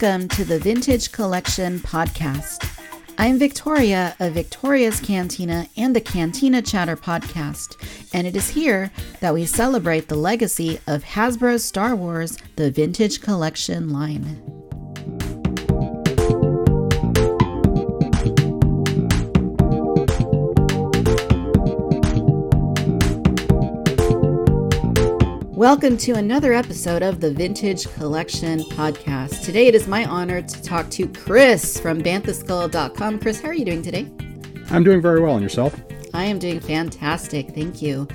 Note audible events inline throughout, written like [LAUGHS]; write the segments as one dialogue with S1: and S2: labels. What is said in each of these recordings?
S1: Welcome to the Vintage Collection Podcast. I'm Victoria of Victoria's Cantina and the Cantina Chatter Podcast, and it is here that we celebrate the legacy of Hasbro's Star Wars The Vintage Collection line. Welcome to another episode of the Vintage Collection Podcast. Today it is my honor to talk to Chris from banthaskull.com. Chris, how are you doing today?
S2: I'm doing very well. And yourself?
S1: I am doing fantastic. Thank you.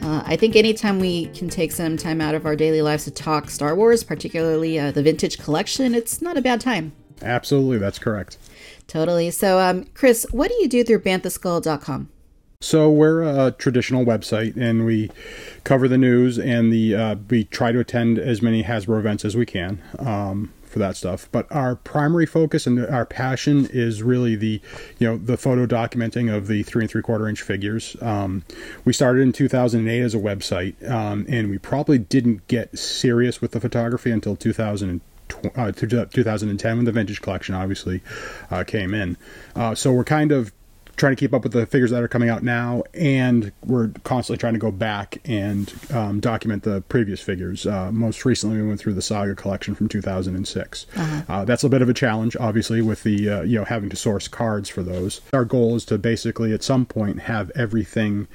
S1: Uh, I think anytime we can take some time out of our daily lives to talk Star Wars, particularly uh, the Vintage Collection, it's not a bad time.
S2: Absolutely, that's correct.
S1: Totally. So, um, Chris, what do you do through banthaskull.com?
S2: So we're a traditional website, and we cover the news, and the uh, we try to attend as many Hasbro events as we can um, for that stuff. But our primary focus and our passion is really the you know the photo documenting of the three and three quarter inch figures. Um, we started in 2008 as a website, um, and we probably didn't get serious with the photography until 2000 uh, 2010 when the vintage collection obviously uh, came in. Uh, so we're kind of trying to keep up with the figures that are coming out now, and we're constantly trying to go back and um, document the previous figures. Uh, most recently, we went through the Saga collection from 2006. Uh-huh. Uh, that's a bit of a challenge, obviously, with the uh, you know having to source cards for those. Our goal is to basically, at some point, have everything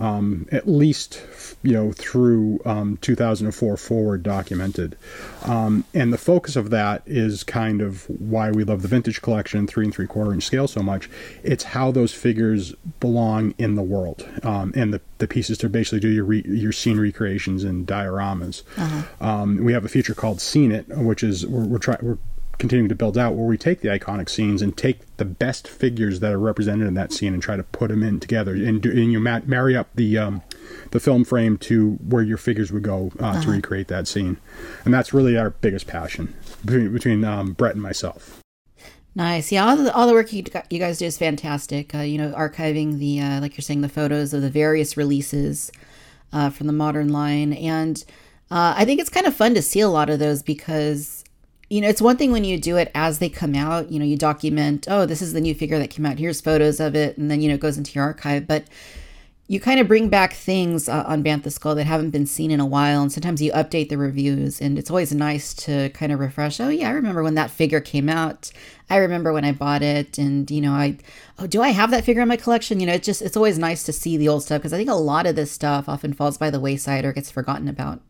S2: um, at least you know through um, 2004 forward documented. Um, and the focus of that is kind of why we love the vintage collection three and three quarter inch scale so much. It's how those figures belong in the world um, and the, the pieces to basically do your re, your scene recreations and dioramas. Uh-huh. Um, we have a feature called scene it which is we're, we're trying we're continuing to build out where we take the iconic scenes and take the best figures that are represented in that scene and try to put them in together and, do, and you marry up the um, the film frame to where your figures would go uh, uh-huh. to recreate that scene and that's really our biggest passion between, between um, Brett and myself
S1: Nice. Yeah, all the, all the work you, you guys do is fantastic. Uh, you know, archiving the, uh, like you're saying, the photos of the various releases uh, from the modern line. And uh, I think it's kind of fun to see a lot of those because you know, it's one thing when you do it as they come out, you know, you document, oh, this is the new figure that came out. Here's photos of it. And then, you know, it goes into your archive. But you kind of bring back things uh, on Bantha Skull that haven't been seen in a while. And sometimes you update the reviews. And it's always nice to kind of refresh. Oh, yeah, I remember when that figure came out. I remember when I bought it. And, you know, I, oh, do I have that figure in my collection? You know, it's just, it's always nice to see the old stuff because I think a lot of this stuff often falls by the wayside or gets forgotten about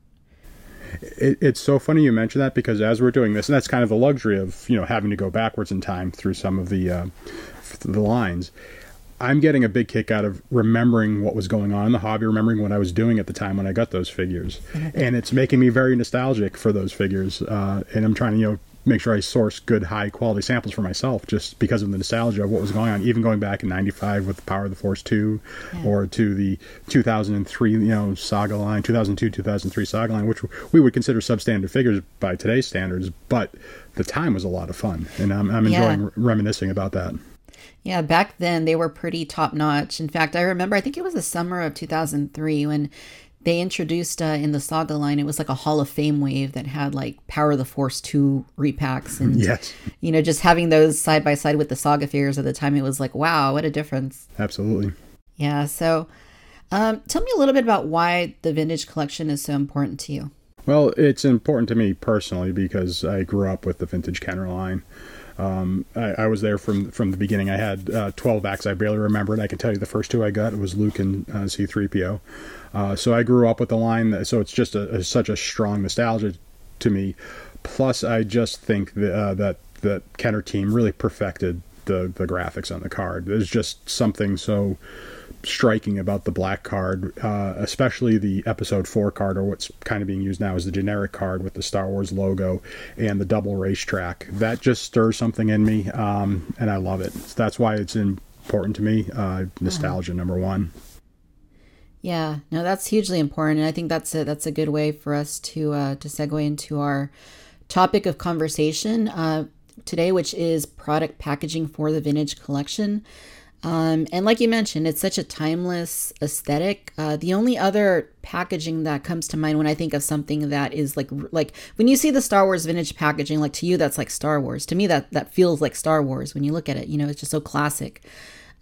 S2: it, it's so funny you mention that because as we're doing this, and that's kind of the luxury of you know having to go backwards in time through some of the uh, the lines. I'm getting a big kick out of remembering what was going on in the hobby, remembering what I was doing at the time when I got those figures, and it's making me very nostalgic for those figures. Uh, and I'm trying to you know make sure I source good, high quality samples for myself just because of the nostalgia of what was going on, even going back in 95 with the Power of the Force 2 yeah. or to the 2003, you know, Saga line, 2002, 2003 Saga line, which we would consider substandard figures by today's standards, but the time was a lot of fun. And I'm, I'm enjoying yeah. reminiscing about that.
S1: Yeah, back then they were pretty top notch. In fact, I remember, I think it was the summer of 2003 when they introduced uh, in the saga line it was like a hall of fame wave that had like power of the force 2 repacks and [LAUGHS] yes. you know just having those side by side with the saga figures at the time it was like wow what a difference.
S2: Absolutely.
S1: Yeah so um, tell me a little bit about why the vintage collection is so important to you.
S2: Well it's important to me personally because i grew up with the vintage kenner line um, I, I, was there from from the beginning. I had uh, 12 acts. I barely remember it. I can tell you the first two I got it was Luke and uh, C3PO. Uh, so I grew up with the line, that, so it's just a, a, such a strong nostalgia to me. Plus, I just think that uh, that that Kenner team really perfected the the graphics on the card. There's just something so striking about the black card, uh, especially the episode four card, or what's kind of being used now as the generic card with the Star Wars logo and the double racetrack. That just stirs something in me, um, and I love it. So that's why it's important to me. Uh, nostalgia, uh-huh. number one.
S1: Yeah, no, that's hugely important, and I think that's a that's a good way for us to uh, to segue into our topic of conversation uh, today, which is product packaging for the vintage collection. Um, and like you mentioned, it's such a timeless aesthetic. Uh, the only other packaging that comes to mind when I think of something that is like like when you see the Star Wars vintage packaging, like to you that's like Star Wars. To me, that that feels like Star Wars when you look at it. You know, it's just so classic.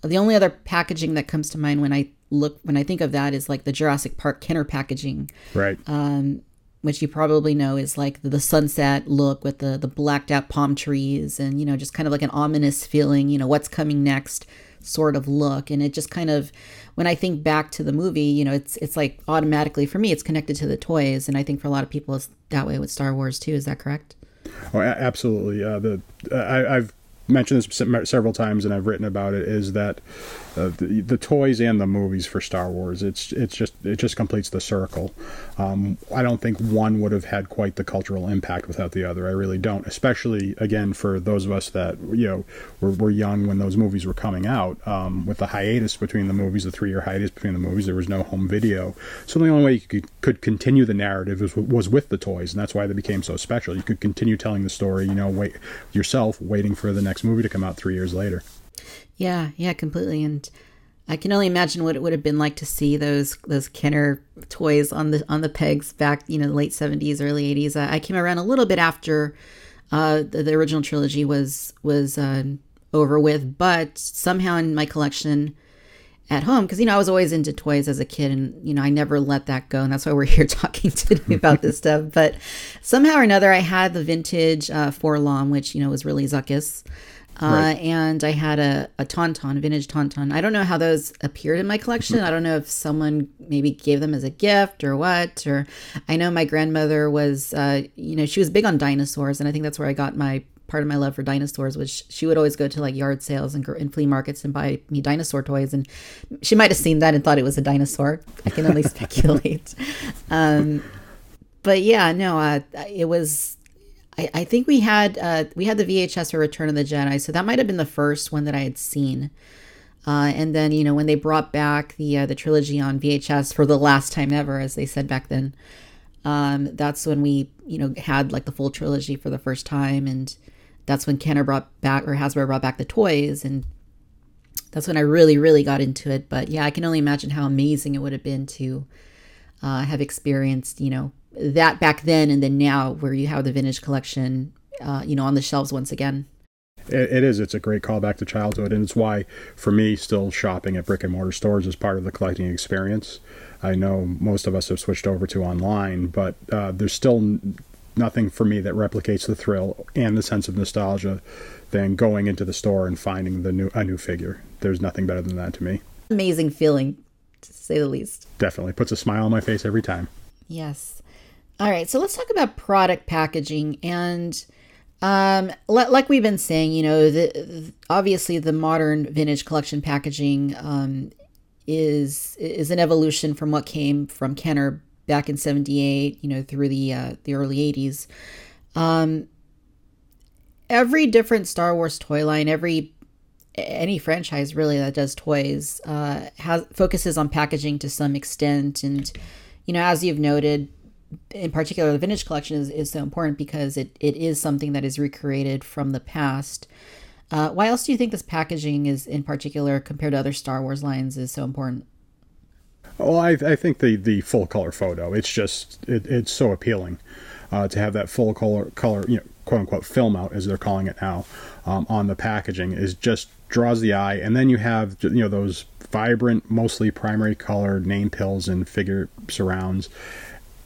S1: The only other packaging that comes to mind when I look when I think of that is like the Jurassic Park Kenner packaging,
S2: right?
S1: Um, which you probably know is like the, the sunset look with the the blacked out palm trees and you know just kind of like an ominous feeling. You know what's coming next sort of look, and it just kind of when I think back to the movie, you know, it's it's like automatically for me it's connected to the toys, and I think for a lot of people it's that way with Star Wars too. Is that correct?
S2: Oh, absolutely. Uh, the uh, I, I've mentioned this several times and I've written about it is that the, the, toys and the movies for Star Wars it's it's just it just completes the circle. Um, I don't think one would have had quite the cultural impact without the other. I really don't, especially again for those of us that you know were, were young when those movies were coming out. Um, with the hiatus between the movies, the three year hiatus between the movies, there was no home video, so the only way you could, could continue the narrative was, was with the toys, and that's why they became so special. You could continue telling the story, you know, wait yourself, waiting for the next movie to come out three years later.
S1: Yeah, yeah, completely. And I can only imagine what it would have been like to see those those Kenner toys on the on the pegs back, you know, late seventies, early eighties. I, came around a little bit after uh, the, the, original trilogy was was uh, over with, but somehow in my collection at home, because you know I was always into toys as a kid, and you know I never let that go, and that's why we're [LAUGHS] here talking today about this stuff. But somehow or another, I had the vintage uh, 4-LOM, which you know was really Zuckuss. Uh, right. And I had a, a Tauntaun, a vintage Tauntaun. I don't know how those appeared in my collection. I don't know if someone maybe gave them as a gift or what. Or I know my grandmother was, uh, you know, she was big on dinosaurs, and I think that's where I got my part of my love for dinosaurs. Which she would always go to like yard sales and, and flea markets and buy me dinosaur toys, and she might have seen that and thought it was a dinosaur. I can only [LAUGHS] speculate. Um, but yeah, no, uh, it was I, think we had uh, we had the VHS for Return of the Jedi, so that might have been the first one that I had seen. Uh, and then you know when they brought back the uh, the trilogy on VHS for the last time ever, as they said back then, um, that's when we you know had like the full trilogy for the first time, and that's when Kenner brought back or Hasbro brought back the toys, and that's when I really really got into it. But yeah, I can only imagine how amazing it would have been to uh, have experienced you know that back then and then now where you have the vintage collection uh, you know on the shelves once again.
S2: It, it is. It's a great callback to childhood and it's why for me still shopping at brick and mortar stores is part of the collecting experience. I know most of us have switched over to online but uh, there's still nothing for me that replicates the thrill and the sense of nostalgia than going into the store and finding the new a new figure. There's nothing better than that to me.
S1: Amazing feeling to say the least.
S2: Definitely puts a smile on my face every time.
S1: Yes all right, so let's talk about product packaging and um, like we've been saying, you know, the, obviously the modern vintage collection packaging um, is is an evolution from what came from Kenner back in '78, you know, through the uh, the early '80s. Um, every different Star Wars toy line, every any franchise really that does toys uh, has focuses on packaging to some extent, and you know, as you've noted, in particular, the vintage collection is, is so important because it, it is something that is recreated from the past. Uh, why else do you think this packaging is, in particular, compared to other Star Wars lines, is so important?
S2: Well, I, I think the, the full color photo, it's just, it, it's so appealing uh, to have that full color, color, you know, quote unquote film out, as they're calling it now, um, on the packaging is just draws the eye. And then you have, you know, those vibrant, mostly primary color name pills and figure surrounds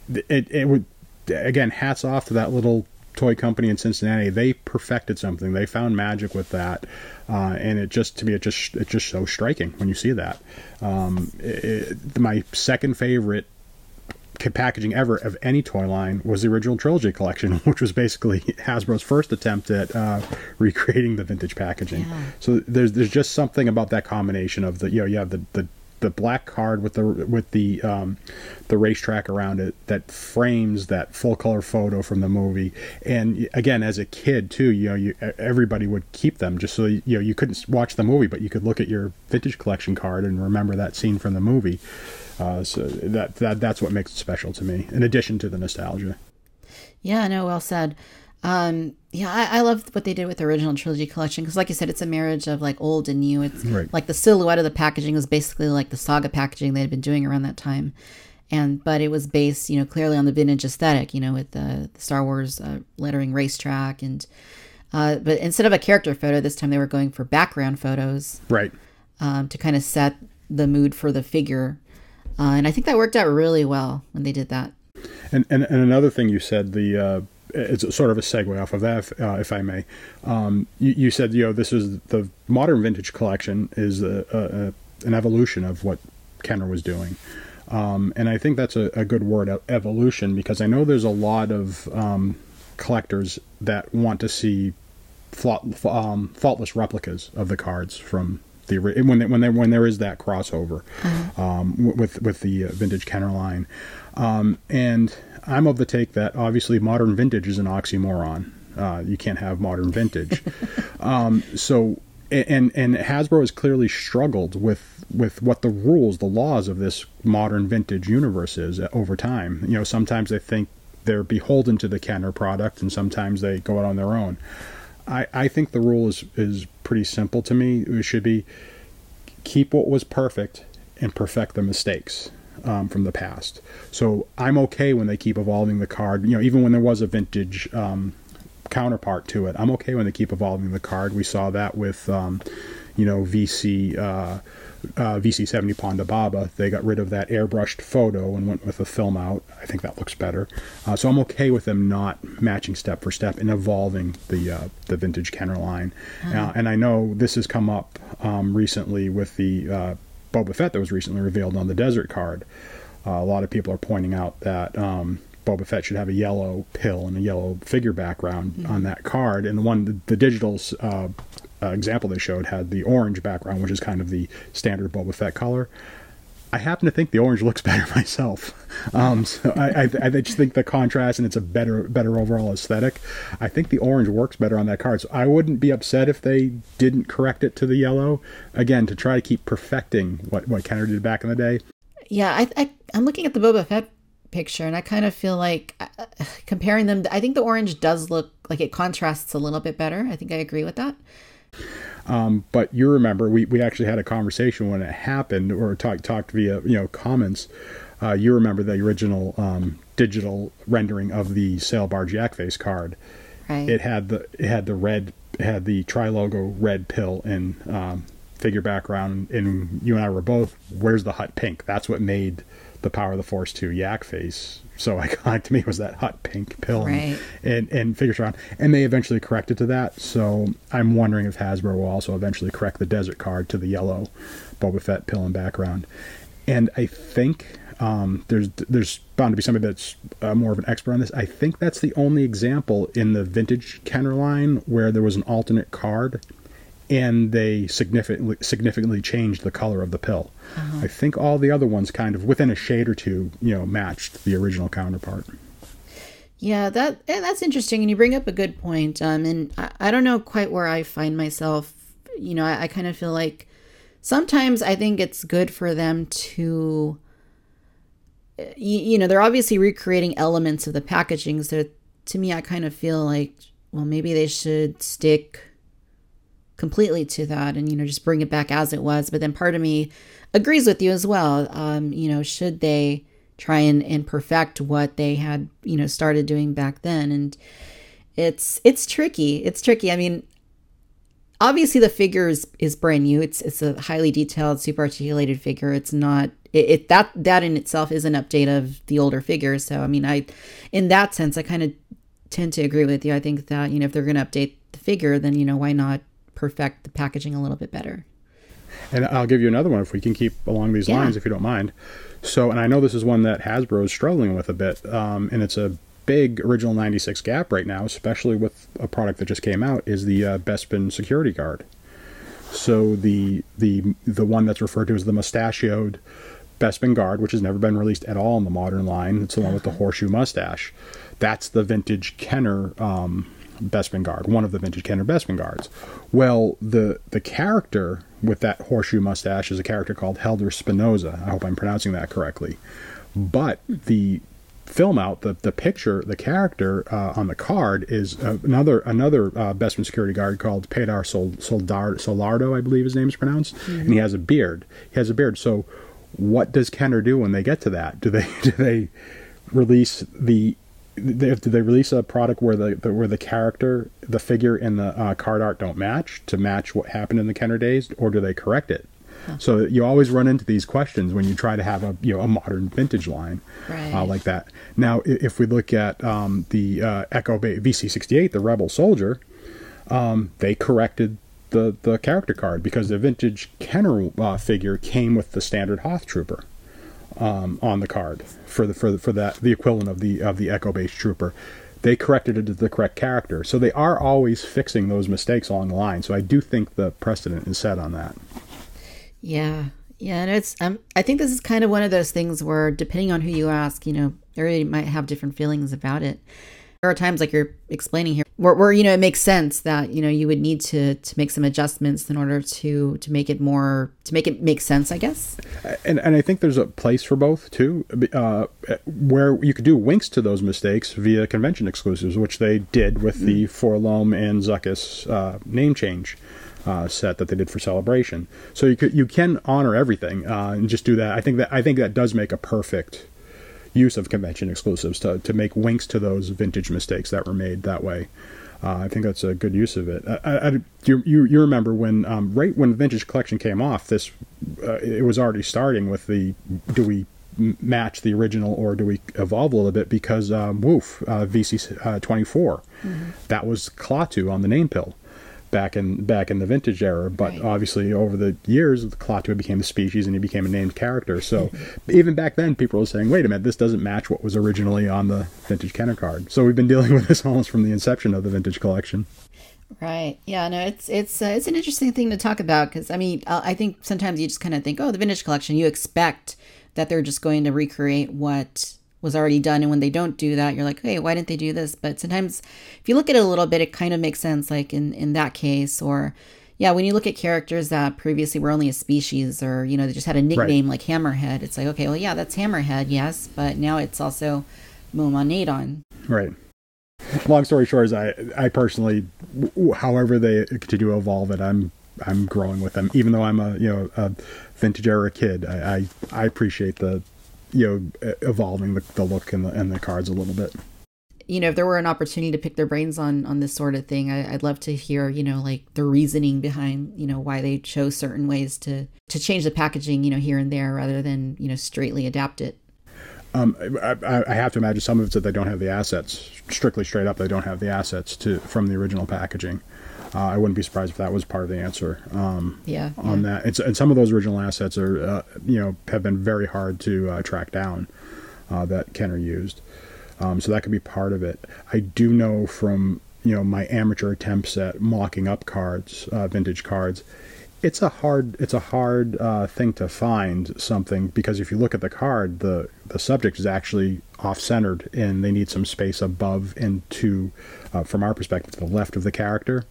S2: it, it would again hats off to that little toy company in Cincinnati. They perfected something. They found magic with that, uh, and it just to me it just it's just so striking when you see that. Um, it, my second favorite packaging ever of any toy line was the original trilogy collection, [LAUGHS] which was basically Hasbro's first attempt at uh, recreating the vintage packaging. Yeah. So there's there's just something about that combination of the you know you have the the the black card with the with the um, the racetrack around it that frames that full color photo from the movie. And again, as a kid too, you know, you everybody would keep them just so you know you couldn't watch the movie, but you could look at your vintage collection card and remember that scene from the movie. Uh, so that that that's what makes it special to me. In addition to the nostalgia.
S1: Yeah, no, well said. Um, yeah, I, I love what they did with the original trilogy collection because, like you said, it's a marriage of like old and new. It's
S2: Right.
S1: like the silhouette of the packaging was basically like the saga packaging they had been doing around that time, and but it was based, you know, clearly on the vintage aesthetic, you know, with the, the Star Wars uh, lettering racetrack and. Uh, but instead of a character photo, this time they were going for background photos
S2: Right.
S1: um, to kind of set the mood for the figure. Uh, and I think that worked out really well when they did that.
S2: And, and and another thing you said the uh, it's sort of a segue off of that, if, uh, if I may. Um, you, you said you know this is the modern vintage collection is a, a, a, an evolution of what Kenner was doing, um, and I think that's a, good word, evolution, because I know there's a lot of um, collectors that want to see fault, um, faultless replicas of the cards from the when they, when they, when there is that crossover um, with with the uh, vintage Kenner line, um, and I'm of the take that obviously modern vintage is an oxymoron. Uh, you can't have modern vintage. [LAUGHS] um, so and and Hasbro has clearly struggled with with what the rules, the laws of this modern vintage universe is over time. You know, sometimes they think they're beholden to the Kenner product, and sometimes they go out on their own. I, I think the rule is is pretty simple to me. It should be keep what was perfect and perfect the mistakes um, from the past. So I'm okay when they keep evolving the card. You know, even when there was a vintage um, counterpart to it, I'm okay when they keep evolving the card. We saw that with, um, you know, VC. Uh, uh, VC70 Ponda Baba, they got rid of that airbrushed photo and went with a film out. I think that looks better. Uh, so I'm okay with them not matching step for step and evolving the uh, the vintage Kenner line. Uh, and I know this has come up um, recently with the uh, Boba Fett that was recently revealed on the Desert card. Uh, a lot of people are pointing out that um, Boba Fett should have a yellow pill and a yellow figure background on that card. And the one, the, the digital uh, uh, example they showed had the orange background, which is kind of the standard Boba Fett color. I happen to think the orange [LAUGHS] looks better myself. Um, so I, I, I just think the contrast and it's a better, better overall aesthetic. I think the orange works better on that card. So I wouldn't be upset if they didn't correct it to the yellow again to try to keep perfecting what what Kenner did back in the day.
S1: Yeah, I, I I'm looking at the Boba Fett picture, and I kind of feel like uh, comparing them. I think the orange does look like it contrasts a little bit better. I think I agree with that.
S2: Um, but you remember we, we actually had a conversation when it happened or talked talked via you know comments. Uh, you remember the original um, digital rendering of the Saelt-Marae Yak Face card.
S1: Right.
S2: It had the it had the red had the tri logo red pill and um, figure background, and you and I were both. Where's the hot pink? That's what made the Power of the Force two Yak face so [LAUGHS] iconic to me was that hot pink pill
S1: Right.
S2: and, and, and figures around. And they eventually corrected to that. So I'm wondering if Hasbro will also eventually correct the desert card to the yellow Boba Fett pill and background. And I think um, there's there's bound to be somebody that's uh, more of an expert on this. I think that's the only example in the vintage Kenner line where there was an alternate card and they significantly significantly changed the color of the pill. Uh-huh. I think all the other ones kind of within a shade or two, you know, matched the original counterpart.
S1: Yeah, that yeah, that's interesting, and you bring up a good point. Um, and I, I don't know quite where I find myself. You know, I, I kind of feel like sometimes I think it's good for them to, eh, you, you know, they're obviously recreating elements of the packaging. So to me, I kind of feel like, well, maybe they should stick completely to that and you know just bring it back as it was. But then part of me agrees with you as well. Um, you know, should they? try and, and perfect what they had you know started doing back then and it's it's tricky it's tricky i mean obviously the figure is, is brand new it's it's a highly detailed super articulated figure it's not it, it that that in itself is an update of the older figures so i mean i in that sense i kind of tend to agree with you i think that you know if they're going to update the figure then you know why not perfect the packaging a little bit better
S2: And I'll give you another one if we can keep along these
S1: Yeah.
S2: lines, if you don't mind. So, and I know this is one that Hasbro is struggling with a bit, um, and it's a big original 96 gap right now, especially with a product that just came out, is the uh, Bespin security guard. So the the the one that's referred to as the mustachioed Bespin guard, which has never been released at all in the modern line, it's the one with the horseshoe mustache. That's the vintage Kenner um, Bespin guard, one of the vintage Kenner Bespin guards. Well, the the character with that horseshoe mustache is a character called Helder Spinoza. I hope I'm pronouncing that correctly. But the film out the the picture, the character uh, on the card is uh, another another uh, Bespin security guard called Pedar Sol, Soldar, Solardo, I believe his name is pronounced, mm-hmm. and he has a beard. He has a beard. So, what does Kenner do when they get to that? Do they [LAUGHS] do they release the they, did they release a product where the, the, where the character, the figure, and the uh, card art don't match to match what happened in the Kenner days, or do they correct it? So you always run into these questions when you try to have a you know a modern vintage line uh, right. uh, like that. Now, if we look at um, the uh, Echo VC68, the Rebel Soldier, um, they corrected the the character card because the vintage Kenner uh, figure came with the standard Hoth Trooper. Um, on the card for the for the, for that the equivalent of the of the Echo Base Trooper they corrected it to the correct character. So they are always fixing those mistakes along the line. So I do think the precedent is set on that.
S1: Yeah. Yeah, and it's um I think this is kind of one of those things where depending on who you ask, you know, everybody might have different feelings about it. There are times like you're explaining here where, where you know it makes sense that you know you would need to to make some adjustments in order to to make it more to make it make sense i guess
S2: and and i think there's a place for both too uh, where you could do winks to those mistakes via convention exclusives which they did with mm. the 4-LOM and zuckuss uh, name change uh, set that they did for Celebration. So you could, you can honor everything uh, and just do that. I think that I think that does make a perfect use of convention exclusives to to make winks to those vintage mistakes that were made that way. Uh, I think that's a good use of it. I, I, you, you, remember when um, right when the vintage collection came off, this uh, it was already starting with the do we match the original or do we evolve a little bit because um, Wooof uh, VC uh, 24 mm-hmm. that was Klaatu on the name pill back in back in the vintage era. But right. obviously, over the years, the Klaatu became a species and he became a named character. So [LAUGHS] even back then, people were saying, "Wait a minute, this doesn't match what was originally on the vintage Kenner card." So we've been dealing [LAUGHS] with this almost from the inception of the vintage collection.
S1: Right. Yeah. No. It's it's uh, it's an interesting thing to talk about because I mean I think sometimes you just kind of think, oh, the vintage collection. You expect that they're just going to recreate what was already done. And when they don't do that, you're like, hey, why didn't they do this? But sometimes if you look at it a little bit, it kind of makes sense, like in, in that case, or yeah, when you look at characters that previously were only a species or, you know, they just had a nickname right. like Hammerhead, it's like, okay, well, yeah, that's Hammerhead, yes, but now it's also Momaw Nadon.
S2: Right. Long story short is I, I personally, however they continue to evolve it, I'm, I'm growing with them. Even though I'm a, you know, a vintage era kid, I, I, I appreciate the, you know evolving the, the look and the and the cards a little bit.
S1: You know if there were an opportunity to pick their brains on on this sort of thing I, would love to hear you know like the reasoning behind you know why they chose certain ways to to change the packaging you know here and there rather than you know straightly adapt it.
S2: Um, I, I, have to imagine some of it's that they don't have the assets strictly straight up they don't have the assets to from the original packaging uh, I wouldn't be surprised if that was part of the answer. Um,
S1: yeah,
S2: on
S1: yeah.
S2: that, and, and, some of those original assets are, uh, you know, have been very hard to uh, track down uh, that Kenner used. Um, so that could be part of it. I do know from you know my amateur attempts at mocking up cards, uh, vintage cards. It's a hard it's a hard uh, thing to find something because if you look at the card, the the subject is actually off centered and they need some space above and to, from our perspective, to the left of the character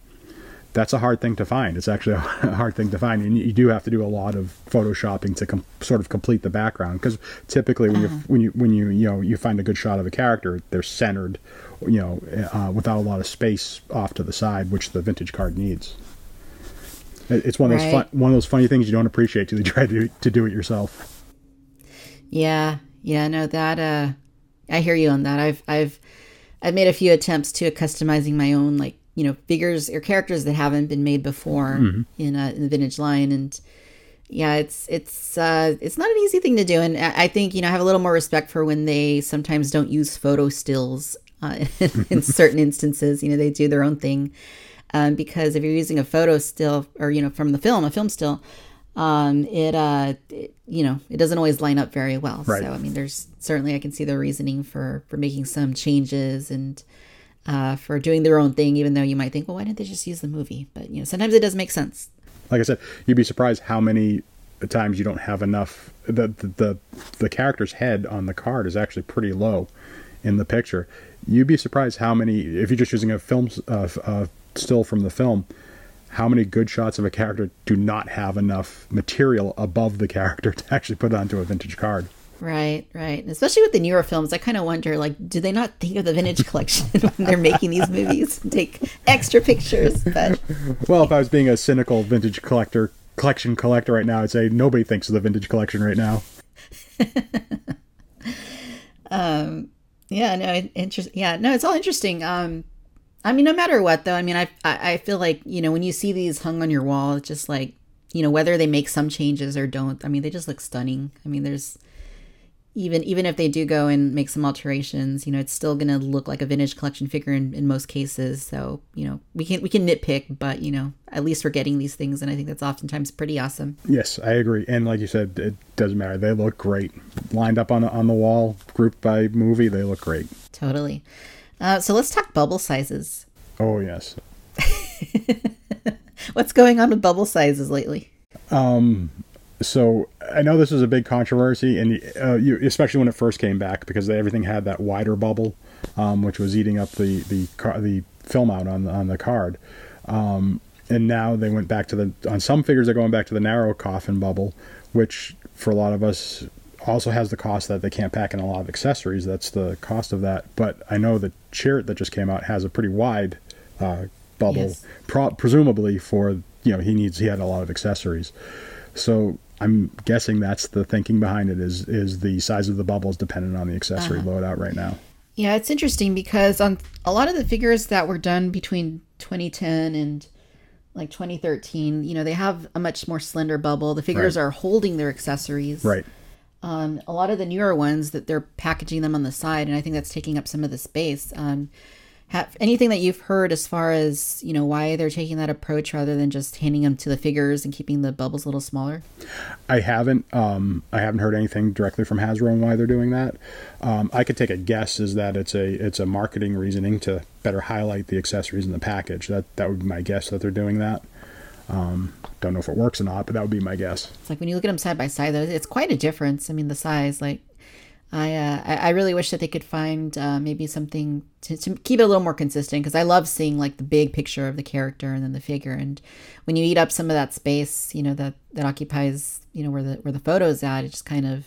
S2: that's a hard thing to find. It's actually a [LAUGHS] hard thing to find, and you do have to do a lot of photoshopping to com- sort of complete the background. Because typically, when uh-huh. you when you when you you know you find a good shot of a character, they're centered, you know, uh, without a lot of space off to the side, which the vintage card needs. It's one of those fun, one of those funny things you don't appreciate till you [LAUGHS] try to to do it yourself.
S1: Yeah, yeah, no, that uh, I hear you on that. I've I've I've made a few attempts to customizing my own like you know figures or characters that haven't been made before mm-hmm. in, a, in the vintage line and yeah it's it's uh it's not an easy thing to do and i think you know i have a little more respect for when they sometimes don't use photo stills uh, [LAUGHS] in, in [LAUGHS] certain instances you know they do their own thing um, because if you're using a photo still or you know from the film a film still um, it, uh, it, you know, it doesn't always line up very well. Right. So, I mean, there's certainly I can see the reasoning for for making some changes and uh, for doing their own thing, even though you might think, well, why didn't they just use the movie? But you know, sometimes it does make sense.
S2: Like I said, you'd be surprised how many times you don't have enough. The the the, the character's head on the card is actually pretty low in the picture. You'd be surprised how many, if you're just using a film uh, uh, still from the film, how many good shots of a character do not have enough material above the character [LAUGHS] to actually put onto a vintage card.
S1: Right, right. And especially with the newer films, I kind of wonder, like, do they not think of the vintage collection [LAUGHS] when they're making these movies? Take extra pictures, but
S2: well, if I was being a cynical vintage collector, collection collector right now, I'd say nobody thinks of the vintage collection right now. [LAUGHS]
S1: um, yeah, no, interesting. Yeah, no, it's all interesting. Um, I mean, no matter what, though, I mean, I, I I feel like you know when you see these hung on your wall, it's just like you know whether they make some changes or don't. I mean, they just look stunning. I mean, there's even even if they do go and make some alterations, you know, it's still going to look like a vintage collection figure in, in most cases. So, you know, we can we can nitpick, but you know, at least we're getting these things, and I think that's oftentimes pretty awesome.
S2: Yes, I agree. And like you said, it doesn't matter; they look great, lined up on the on the wall, grouped by movie. They look great.
S1: Totally. Uh, so let's talk bubble sizes.
S2: Oh yes. [LAUGHS]
S1: What's going on with bubble sizes lately?
S2: Um, so I know this was a big controversy, and uh, you, especially when it first came back, because everything had that wider bubble, um, which was eating up the the the film out on the, on the card. Um, and now they went back to the on some figures they're going back to the narrow coffin bubble, which for a lot of us also has the cost that they can't pack in a lot of accessories. That's the cost of that. But I know the Chirrut that just came out has a pretty wide uh, bubble, yes. pro- presumably for you know he needs he had a lot of accessories. So I'm guessing that's the thinking behind it is is the size of the bubble is dependent on the accessory uh-huh. loadout right now.
S1: Yeah, it's interesting because on a lot of the figures that were done between 2010 and like 2013, you know, they have a much more slender bubble. The figures right. are holding their accessories.
S2: Right.
S1: Um, a lot of the newer ones that they're packaging them on the side, and I think that's taking up some of the space. Um, have anything that you've heard as far as you know why they're taking that approach rather than just handing them to the figures and keeping the bubbles a little smaller?
S2: I haven't um, i haven't heard anything directly from hasbro on why they're doing that. Um, i could take a guess is that it's a it's a marketing reasoning to better highlight the accessories in the package. That that would be my guess that they're doing that. Um, don't know if it works or not but that would be my guess.
S1: It's like when you look at them side by side though it's quite a difference. I mean the size like I, uh, I really wish that they could find uh, maybe something to, to, keep it a little more consistent because I love seeing like the big picture of the character and then the figure. And when you eat up some of that space, you know that that occupies you know where the where the photo's at, it just kind of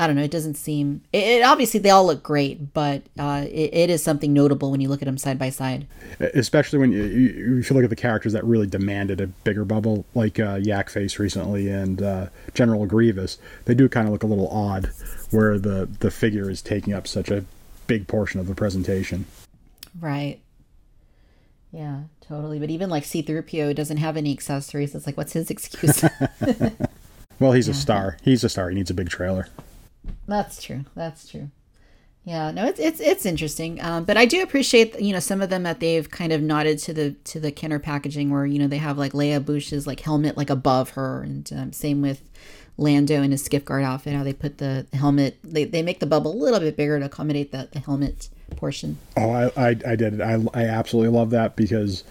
S1: I don't know. It doesn't seem. It, it obviously they all look great, but uh, it, it is something notable when you look at them side by side.
S2: Especially when you, you, if you look at the characters that really demanded a bigger bubble, like uh, Yak Face recently and uh, General Grievous, they do kind of look a little odd, where the the figure is taking up such a big portion of the presentation.
S1: Right. Yeah, totally. But even like C-3PO doesn't have any accessories. It's like, what's his excuse? [LAUGHS]
S2: well, he's yeah. a star. He's a star. He needs a big trailer.
S1: That's true. That's true. Yeah, no, it's it's it's interesting, um, but I do appreciate you know some of them that they've kind of nodded to the to the Kenner packaging where you know they have like Leia Boushh's like helmet like above her, and um, same with Lando in his skiff guard outfit. How they put the helmet, they, they make the bubble a little bit bigger to accommodate the, the helmet portion.
S2: Oh, I I, I did. I I absolutely love that because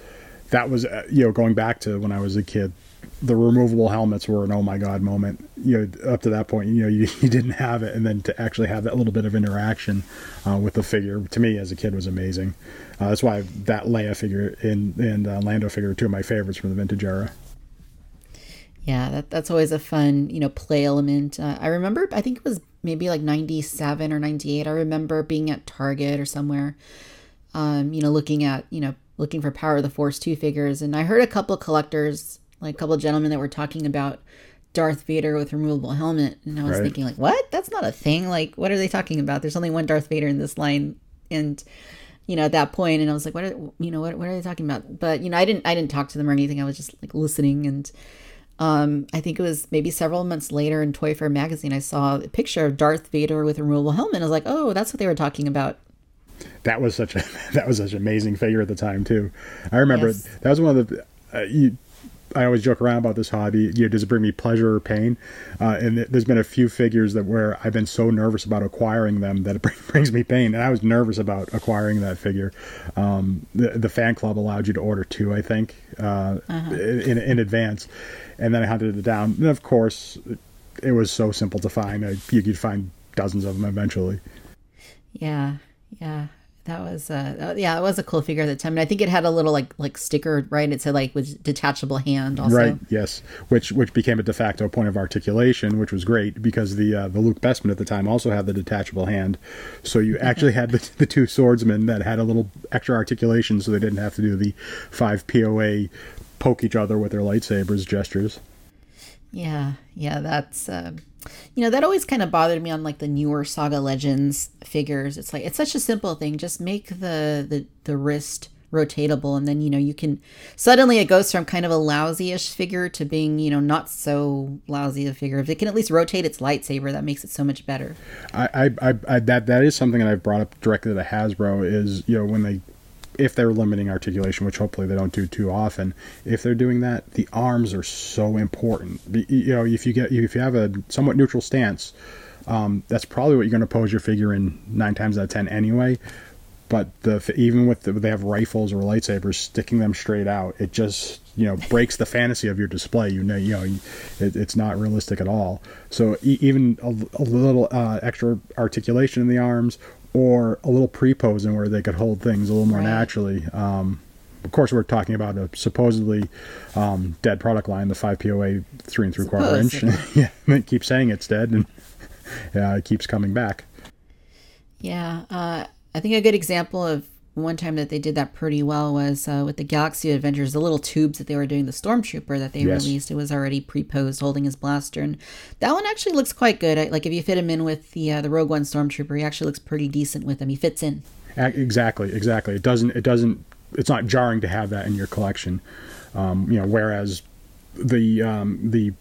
S2: that was uh, you know going back to when I was a kid the removable helmets were an oh my god moment. You know, up to that point, you know, you, [LAUGHS] you didn't have it, and then to actually have that little bit of interaction uh, with the figure to me as a kid was amazing. Uh, that's why that Leia figure and and uh, Lando figure are two of my favorites from the vintage era.
S1: Yeah, that, that's always a fun you know play element. Uh, I remember, I think it was maybe like ninety seven or ninety eight. I remember being at Target or somewhere, um, you know, looking at you know looking for Power of the Force two figures, and I heard a couple of collectors like a couple of gentlemen that were talking about Darth Vader with removable helmet, and I was right. thinking like, what? That's not a thing. Like, what are they talking about? There's only one Darth Vader in this line, and you know at that point, and I was like, what? Are, you know what? What are they talking about? But you know, I didn't I didn't talk to them or anything. I was just like listening, and um, I think it was maybe several months later in Toy Fair magazine, I saw a picture of Darth Vader with a removable helmet. I was like, oh, that's what they were talking about
S2: that was such a [LAUGHS] that was such an amazing figure at the time too. I remember yes. that was one of the uh, you I always joke around about this hobby. You know, does it bring me pleasure or pain? Uh, and there's been a few figures that where I've been so nervous about acquiring them that it [LAUGHS] brings me pain. And I was nervous about acquiring that figure. Um, the, the fan club allowed you to order two, I think, uh, uh-huh. in, in advance, and then I hunted it down. And of course, it was so simple to find. I, you could find dozens of them eventually.
S1: Yeah, yeah that was uh yeah, it was a cool figure at the time. And I think it had a little like like sticker, right? It said like was detachable hand also.
S2: Right. Yes. Which which became a de facto point of articulation, which was great because the uh, the Luke Bespin at the time also had the detachable hand, so you actually had the, the two swordsmen that had a little extra articulation, so they didn't have to do the five POA poke each other with their lightsabers gestures.
S1: Yeah, yeah, that's uh, you know that always kind of bothered me on like the newer Saga Legends figures. It's like it's such a simple thing. Just make the the the wrist rotatable and then you know you can suddenly it goes from kind of a lousy-ish figure to being you know not so lousy a figure if it can at least rotate its lightsaber that makes it so much better
S2: I, I, I that that is something that i've brought up directly to hasbro is you know when they if they're limiting articulation, which hopefully they don't do too often, if they're doing that, the arms are so important. You know, if you get if you have a somewhat neutral stance, um, that's probably what you're going to pose your figure in nine times out of ten anyway. But the even with the, they have rifles or lightsabers, sticking them straight out, it just you know breaks the fantasy of your display. You know, you know, it, it's not realistic at all. So even a, a little uh, extra articulation in the arms, or a little pre-posing where they could hold things a little more right. naturally. Um, of course, we're talking about a supposedly um, dead product line, the five POA three and three quarter inch. [LAUGHS] yeah, it keeps saying it's dead, and [LAUGHS] yeah, it keeps coming back.
S1: Yeah, uh, I think a good example of one time that they did that pretty well was uh, with the Galaxy Adventures, the little tubes that they were doing the Stormtrooper that they yes. released. It was already pre-posed, holding his blaster, and that one actually looks quite good. I, like if you fit him in with the uh, the Rogue One Stormtrooper, he actually looks pretty decent with him. He fits in.
S2: Exactly, exactly. It doesn't. It doesn't. It's not jarring to have that in your collection. Um, you know, whereas the um, the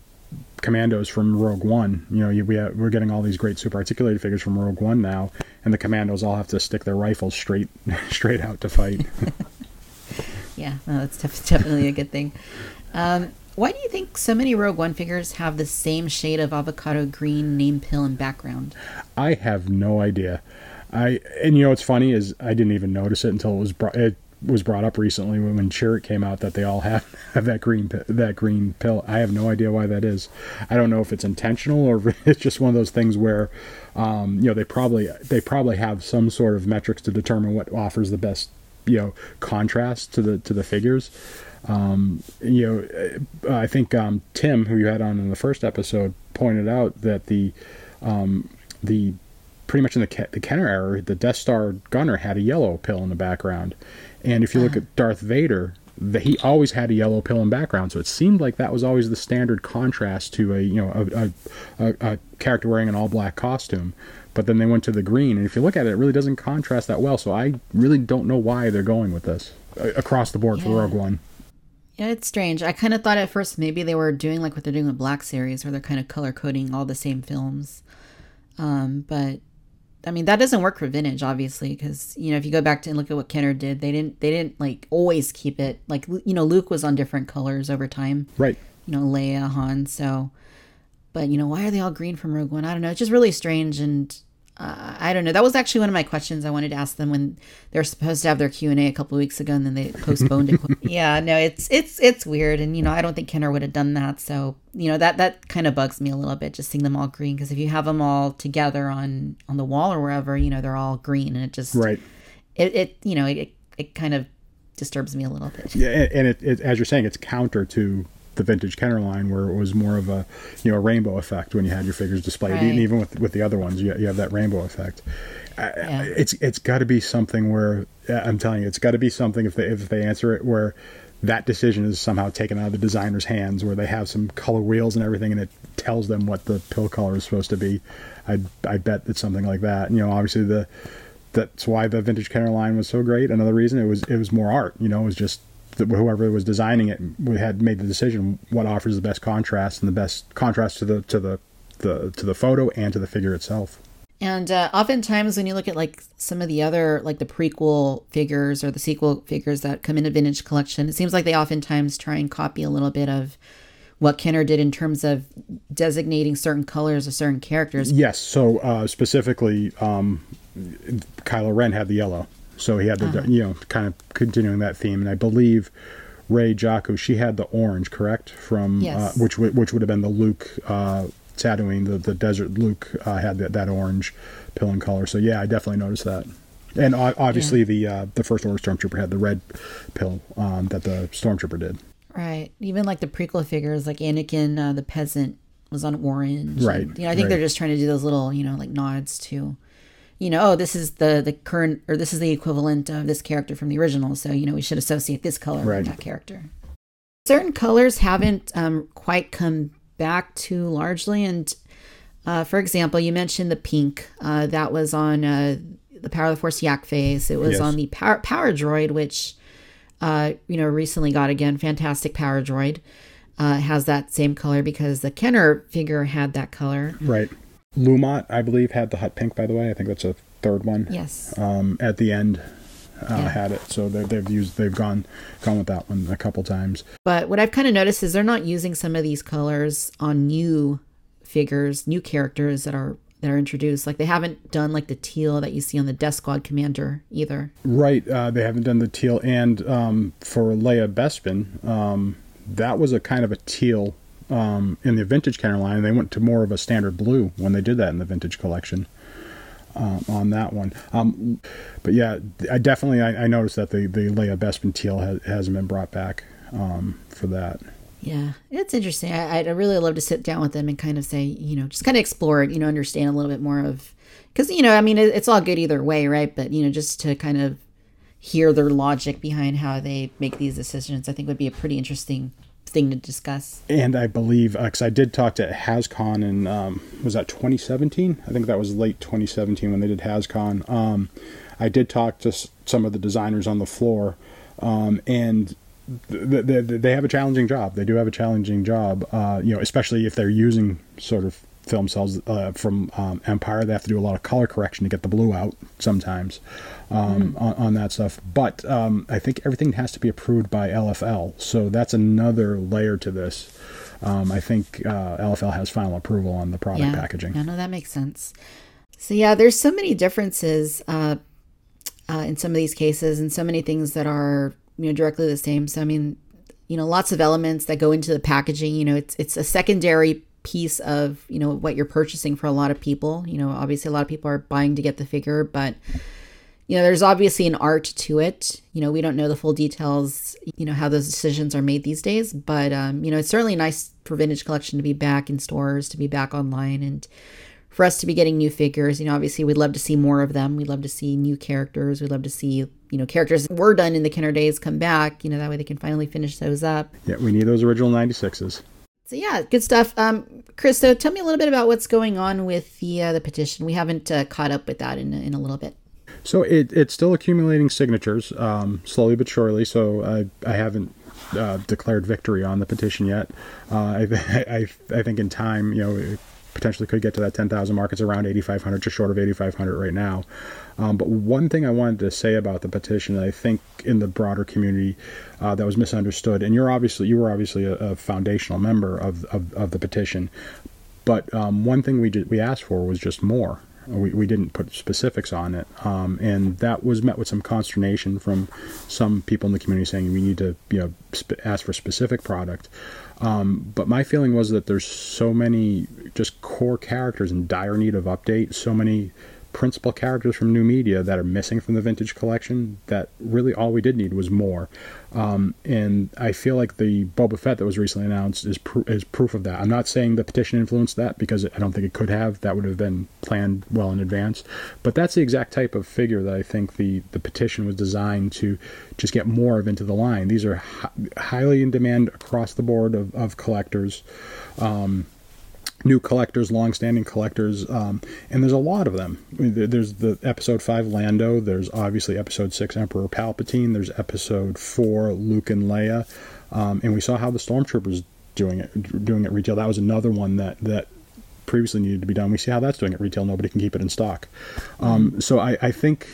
S2: commandos from Rogue One. You know, we have, we're getting all these great super articulated figures from Rogue One now, and the commandos all have to stick their rifles straight [LAUGHS] straight out to fight. [LAUGHS]
S1: yeah, no, that's definitely a good thing. Um, why do you think so many Rogue One figures have the same shade of avocado green name pill and background?
S2: I have no idea. I and you know what's funny is I didn't even notice it until it was brought. It was brought up recently when, Chirrut came out that they all have, [LAUGHS] have that green that green pill. I have no idea why that is. I don't know if it's intentional or [LAUGHS] it's just one of those things where, um, you know, they probably they probably have some sort of metrics to determine what offers the best, you know, contrast to the to the figures. Um, you know, I think um, Tim, who you had on in the first episode, pointed out that the um, the pretty much in the the Kenner era, the Death Star gunner had a yellow pill in the background, and if you look uh-huh. at Darth Vader, the, he always had a yellow pill in background, so it seemed like that was always the standard contrast to a you know a, a, a, character wearing an all black costume. But then they went to the green, and if you look at it, it really doesn't contrast that well. So I really don't know why they're going with this across the board yeah. for Rogue One.
S1: Yeah, it's strange. I kind of thought at first maybe they were doing like what they're doing with Black Series, where they're kind of color coding all the same films. Um, but I mean, that doesn't work for vintage, obviously, because you know if you go back to and look at what Kenner did, they didn't they didn't like always keep it like you know Luke was on different colors over time,
S2: right?
S1: You know Leia, Han, so. But you know why are they all green from Rogue One? I don't know. It's just really strange, and uh, I don't know. That was actually one of my questions I wanted to ask them when they're supposed to have their Q and A a couple weeks ago, and then they [LAUGHS] postponed it. yeah, no, it's it's it's weird, and you know I don't think Kenner would have done that. So you know that that kind of bugs me a little bit, just seeing them all green. Because if you have them all together on on the wall or wherever, you know they're all green, and it just
S2: right.
S1: It it you know it it kind of disturbs me a little bit.
S2: Yeah, and it, it as you're saying, it's counter to the vintage Kenner line where it was more of a you know a rainbow effect when you had your figures displayed. Right. And even with with the other ones, you, you have that rainbow effect. Yeah. It's it's got to be something where I'm telling you, it's got to be something if they if they answer it where that decision is somehow taken out of the designer's hands, where they have some color wheels and everything, and it tells them what the pill color is supposed to be. I I bet it's something like that. You know, obviously the that's why the vintage Kenner line was so great. Another reason it was it was more art. You know, it was just whoever was designing it we had made the decision what offers the best contrast and the best contrast to the to the, the to the photo and to the figure itself.
S1: And uh, oftentimes, when you look at like some of the other like the prequel figures or the sequel figures that come in a vintage collection, it seems like they oftentimes try and copy a little bit of what Kenner did in terms of designating certain colors of certain characters.
S2: Yes. So uh, specifically, um, Kylo Ren had the yellow. So he had the uh-huh. you know kind of continuing that theme, and I believe Rey Jakku, she had the orange, correct? From uh, yes. uh, which w- which would have been the Luke uh, Tatooine, the the desert Luke uh, had that, that orange pill and color. So yeah, I definitely noticed that. And obviously, the uh, the first order stormtrooper had the red pill um, that the stormtrooper did.
S1: Right. Even like the prequel figures, like Anakin, uh, the peasant, was on orange.
S2: Right,
S1: And, you know, I think
S2: right.
S1: they're just trying to do those little, you know, like nods to, you know, oh, this is the the current or this is the equivalent of this character from the original. So you know, we should associate this color
S2: Right.
S1: with that character. Certain colors haven't um, quite come back to largely, and uh, for example, you mentioned the pink. Uh, that was on uh, the Power of the Force Yak face. It was
S2: Yes.
S1: on the Power, Power Droid, which uh, you know recently got again fantastic Power Droid. Uh, has that same color because the Kenner figure had that color.
S2: Right. Lumat, I believe, had the hot pink. By the way, I think that's a third one.
S1: Yes.
S2: Um, at the end, uh,
S1: Yeah.
S2: had it. So they, they've used they've gone gone with that one a couple times.
S1: But what I've kind of noticed is they're not using some of these colors on new figures, new characters that are that are introduced. Like they haven't done like the teal that you see on the Death Squad Commander either.
S2: Right. Uh, they haven't done the teal, and um, for Leia Bespin, um, that was a kind of a teal um, in the vintage Kenner line. They went to more of a standard blue when they did that in the vintage collection. Um, on that one, um, but yeah, I definitely I, I noticed that the the Leia Bespin teal has, hasn't been brought back um, for that.
S1: Yeah, it's interesting. I, I'd really love to sit down with them and kind of say, you know, just kind of explore it, you know, understand a little bit more of, because you know, I mean, it, it's all good either way, right? But you know, just to kind of hear their logic behind how they make these decisions, I think would be a pretty interesting thing to discuss.
S2: And I believe, because I did talk to HasCon in, um, was that 2017? I think that was late 2017 when they did HasCon. Um, I did talk to s- some of the designers on the floor, um, and th- th- th- they have a challenging job. They do have a challenging job, uh, you know, especially if they're using sort of film cells uh, from um, Empire. They have to do a lot of color correction to get the blue out sometimes um, on, on that stuff. But um, I think everything has to be approved by LFL, so that's another layer to this. Um, I think uh, LFL has final approval on the product packaging.
S1: Yeah, no, that makes sense. So yeah, there's so many differences uh, uh, in some of these cases, and so many things that are you know directly the same. So I mean, you know, lots of elements that go into the packaging. You know, it's it's a secondary piece of you know what you're purchasing for a lot of people. You know, obviously a lot of people are buying to get the figure, but you know, there's obviously an art to it. You know, we don't know the full details, you know, how those decisions are made these days, but, um, you know, it's certainly nice for Vintage Collection to be back in stores, to be back online, and for us to be getting new figures. You know, obviously we'd love to see more of them. We'd love to see new characters. We'd love to see, you know, characters that were done in the Kenner days come back. You know, that way they can finally finish those up.
S2: Yeah, we need those original 96s.
S1: So yeah, good stuff. Um, Chris, so tell me a little bit about what's going on with the uh, the petition. We haven't uh, caught up with that in, in a little bit.
S2: So it, it's still accumulating signatures, um, slowly but surely. So I, I haven't uh, declared victory on the petition yet. Uh, I, [LAUGHS] I, I think in time, you know, it potentially could get to that 10,000 mark. It's around 8,500, just short of 8,500 right now. Um, but one thing I wanted to say about the petition, I think in the broader community uh, that was misunderstood, and you're obviously you were obviously a, a foundational member of, of, of the petition, but um, one thing we did, we asked for was just more. We, we didn't put specifics on it, um, and that was met with some consternation from some people in the community saying we need to you know sp- ask for specific product. Um, but my feeling was that there's so many just core characters in dire need of update, so many principal characters from new media that are missing from the vintage collection that really all we did need was more um, and I feel like the Boba Fett that was recently announced is pr- is proof of that. I'm not saying the petition influenced that because I don't think it could have. That would have been planned well in advance. But that's the exact type of figure that I think the the petition was designed to just get more of into the line. These are hi- highly in demand across the board of, of collectors. Um, new collectors, long-standing collectors, um, and there's a lot of them. I mean, there's the episode five Lando. There's obviously episode six Emperor Palpatine. There's episode four Luke and Leia, um, and we saw how the Stormtroopers doing it doing it retail. That was another one that that previously needed to be done. We see how that's doing at retail. Nobody can keep it in stock. Um, so I, I think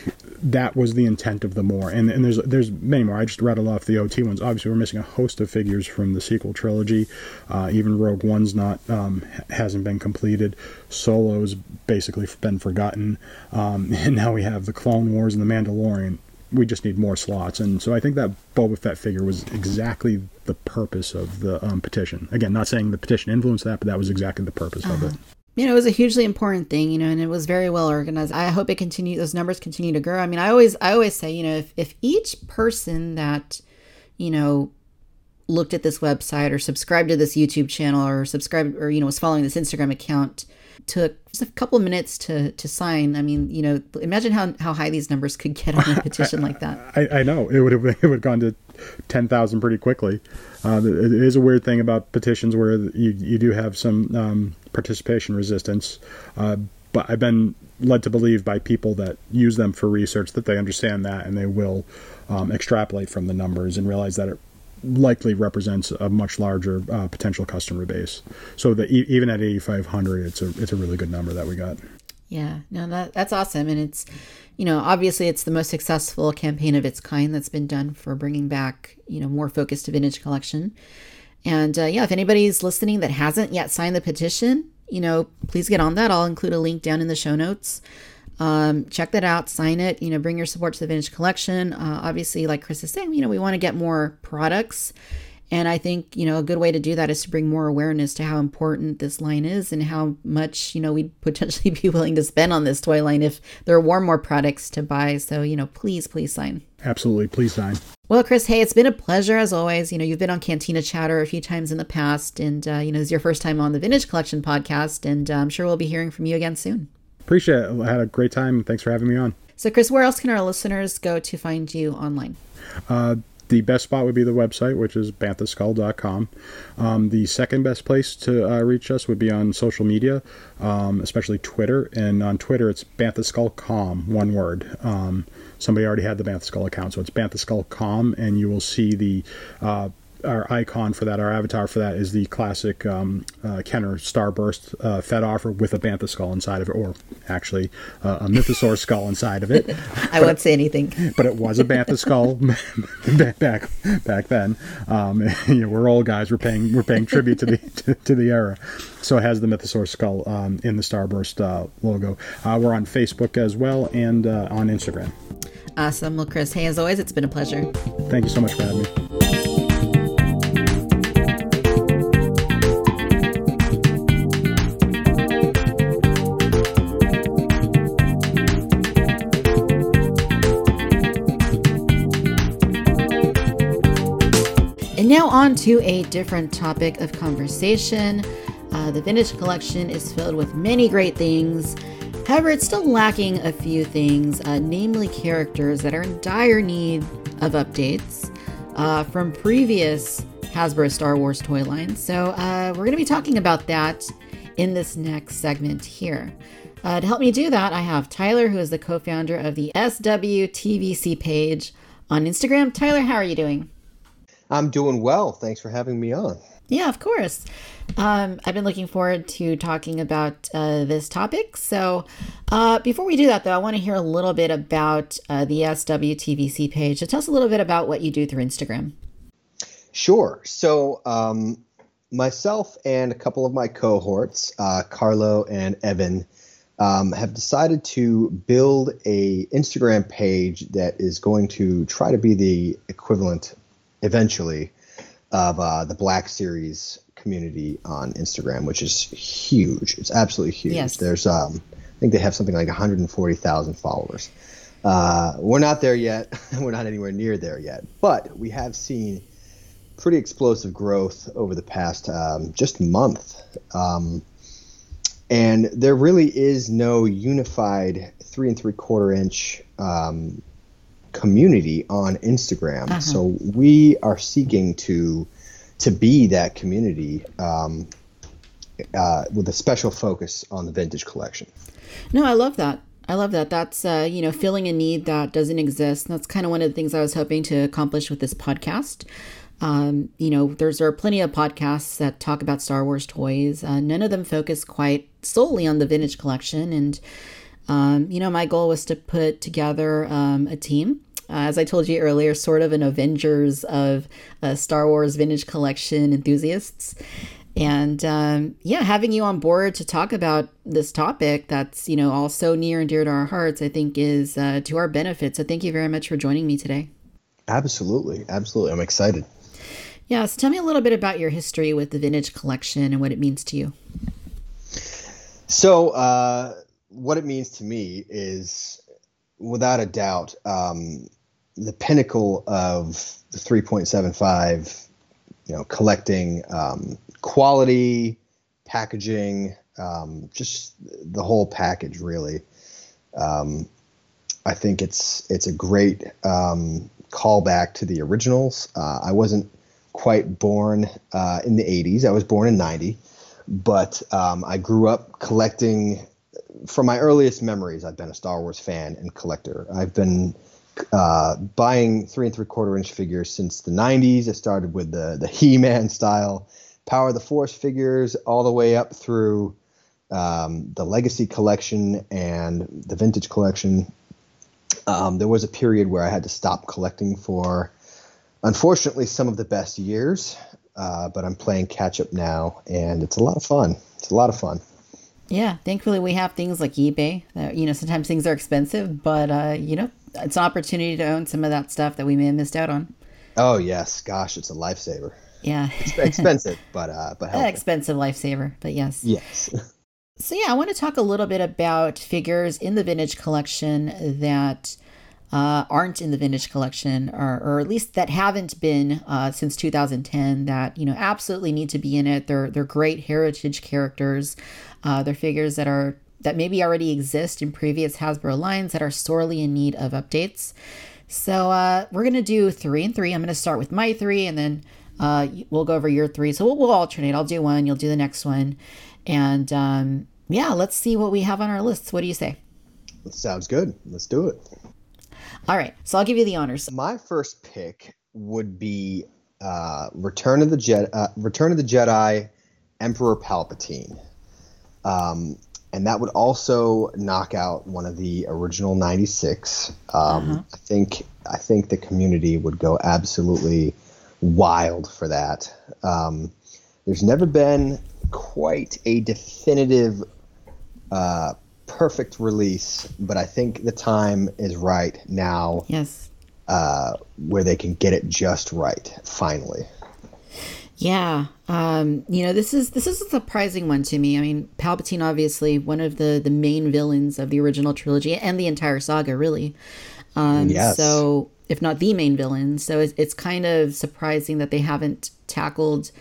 S2: that was the intent of the more. And, and there's there's many more. I just rattled off the OT ones. Obviously, we're missing a host of figures from the sequel trilogy. Uh, even Rogue One's not um, hasn't been completed. Solo's basically been forgotten. Um, [LAUGHS] and now we have the Clone Wars and the Mandalorian. We just need more slots. And so I think that Boba Fett figure was exactly the purpose of the um, petition. Again, not saying the petition influenced that, but that was exactly the purpose of it.
S1: You know, it was a hugely important thing, you know, and it was very well organized. I hope it continue those numbers continue to grow. I mean, I always I always say, you know, if if each person that, you know, looked at this website or subscribed to this YouTube channel or subscribed or you know was following this Instagram account took just a couple minutes to to sign. I mean, you know, imagine how how high these numbers could get on a [LAUGHS] petition like that.
S2: I, I know it would have [LAUGHS] it would have gone to ten thousand pretty quickly. Uh, it is a weird thing about petitions where you you do have some um, participation resistance, uh, but I've been led to believe by people that use them for research that they understand that and they will um, extrapolate from the numbers and realize that it likely represents a much larger uh, potential customer base. So even at 8,500, it's a it's a really good number that we got.
S1: Yeah, no, that that's awesome, and it's you know obviously it's the most successful campaign of its kind that's been done for bringing back you know more focus to vintage collection. And uh, yeah, if anybody's listening that hasn't yet signed the petition, you know, please get on that. I'll include a link down in the show notes. Um, check that out, sign it, you know, bring your support to the vintage collection. Uh, obviously, like Chris is saying, you know, we want to get more products. And I think, you know, a good way to do that is to bring more awareness to how important this line is and how much, you know, we'd [LAUGHS] potentially be willing to spend on this toy line if there were more products to buy. So, you know, please, please sign.
S2: Absolutely. Please sign.
S1: Well, Chris, hey, it's been a pleasure as always. You know, you've been on Cantina Chatter a few times in the past, and, uh, you know, it's your first time on the Vintage Collection podcast, and uh, I'm sure we'll be hearing from you again soon.
S2: Appreciate it. I had a great time. Thanks for having me on.
S1: So, Chris, where else can our listeners go to find you online?
S2: Uh, the best spot would be the website, which is banthaskull.com. Um, the second best place to uh, reach us would be on social media, um, especially Twitter. And on Twitter, it's banthaskullcom, one word. Um, somebody already had the Bantha Skull account, so it's banthaskullcom, and you will see the uh, our icon for that, our avatar for that is the classic um, uh, Kenner Starburst uh, Fed offer with a Bantha skull inside of it, or actually uh, a Mythosaur skull inside of it. [LAUGHS]
S1: I won't say anything. [LAUGHS]
S2: But it was a Bantha skull [LAUGHS] back back then. Um, you know, we're old guys. We're paying we're paying tribute to the to, to the era. So it has the Mythosaur skull um, in the Starburst uh, logo. Uh, we're on Facebook as well and uh, on Instagram.
S1: Awesome. Well, Chris, hey, as always, it's been a pleasure.
S2: Thank you so much for having me.
S1: And now on to a different topic of conversation. Uh, the vintage collection is filled with many great things. However, it's still lacking a few things, uh, namely characters that are in dire need of updates uh, from previous Hasbro Star Wars toy lines. So, uh, we're going to be talking about that in this next segment here. Uh, to help me do that, I have Tyler, who is the co founder of the SWTVC page on Instagram. Tyler, how are you doing?
S3: I'm doing well. Thanks for having me on.
S1: Yeah, of course. Um, I've been looking forward to talking about uh, this topic. So, uh, before we do that, though, I want to hear a little bit about uh, the SWTVC page. So, tell us a little bit about what you do through Instagram.
S3: Sure. So, um, myself and a couple of my cohorts, uh, Carlo and Evan, um, have decided to build a Instagram page that is going to try to be the equivalent eventually of uh, the Black Series community on Instagram, which is huge. It's absolutely huge.
S1: Yes.
S3: There's, um, I think they have something like 140,000 followers. Uh, we're not there yet. [LAUGHS] we're not anywhere near there yet, but we have seen pretty explosive growth over the past um, just month. Um, and there really is no unified three and three quarter inch um, community on Instagram.
S1: Uh-huh.
S3: So we are seeking to to be that community um, uh, with a special focus on the vintage collection.
S1: No, I love that. I love that. That's uh, you know filling a need that doesn't exist. And that's kind of one of the things I was hoping to accomplish with this podcast. Um, you know, there's there are plenty of podcasts that talk about Star Wars toys. Uh, none of them focus quite solely on the vintage collection. And um, you know, my goal was to put together um, a team. Uh, as I told you earlier, sort of an Avengers of uh, Star Wars vintage collection enthusiasts. And um, yeah, having you on board to talk about this topic that's, you know, all so near and dear to our hearts, I think is uh, to our benefit. So thank you very much for joining me today.
S3: Absolutely. Absolutely. I'm excited.
S1: Yeah, so tell me a little bit about your history with the vintage collection and what it means to you.
S3: So, uh, what it means to me is, without a doubt, um, the pinnacle of the 3.75. You know, collecting um, quality, packaging, um, just the whole package. Really, um, I think it's it's a great um, callback to the originals. Uh, I wasn't quite born uh, in the 80s. I was born in 90, but um, I grew up collecting. From my earliest memories, I've been a Star Wars fan and collector. I've been uh, buying three and three quarter inch figures since the 90s. I started with the the He-Man style Power of the Force figures, all the way up through um, the Legacy collection and the Vintage collection. Um, there was a period where I had to stop collecting for, unfortunately, some of the best years. Uh, but I'm playing catch up now, and it's a lot of fun. It's a lot of fun.
S1: Yeah, thankfully we have things like eBay. That, you know, sometimes things are expensive, but uh, you know, it's an opportunity to own some of that stuff that we may have missed out on.
S3: Oh yes, gosh, it's a lifesaver.
S1: Yeah,
S3: it's expensive, [LAUGHS] but uh, but
S1: helpful. expensive lifesaver. But yes,
S3: yes.
S1: so yeah, I want to talk a little bit about figures in the vintage collection that uh, aren't in the vintage collection, or, or at least that haven't been uh, since 2010. That you know absolutely need to be in it. They're they're great heritage characters. Uh, they're figures that are that maybe already exist in previous Hasbro lines that are sorely in need of updates. So uh, we're gonna do three and three. I'm gonna start with my three, and then uh, we'll go over your three. So we'll, we'll alternate. I'll do one, you'll do the next one, and um, yeah, let's see what we have on our lists. What do you say?
S3: Sounds good. Let's do it.
S1: All right, so I'll give you the honors.
S3: My first pick would be uh, Return of the Jedi. Uh, Return of the Jedi, Emperor Palpatine. Um, and that would also knock out one of the original 96 um, uh-huh. i think i think the community would go absolutely wild for that. Um, there's never been quite a definitive uh, perfect release but i think the time is right now
S1: yes.
S3: uh, where they can get it just right finally
S1: yeah, um, you know this is this is a surprising one to me. I mean, Palpatine obviously one of the the main villains of the original trilogy and the entire saga, really. Um, yes. So, if not the main villain, so it's, it's kind of surprising that they haven't tackled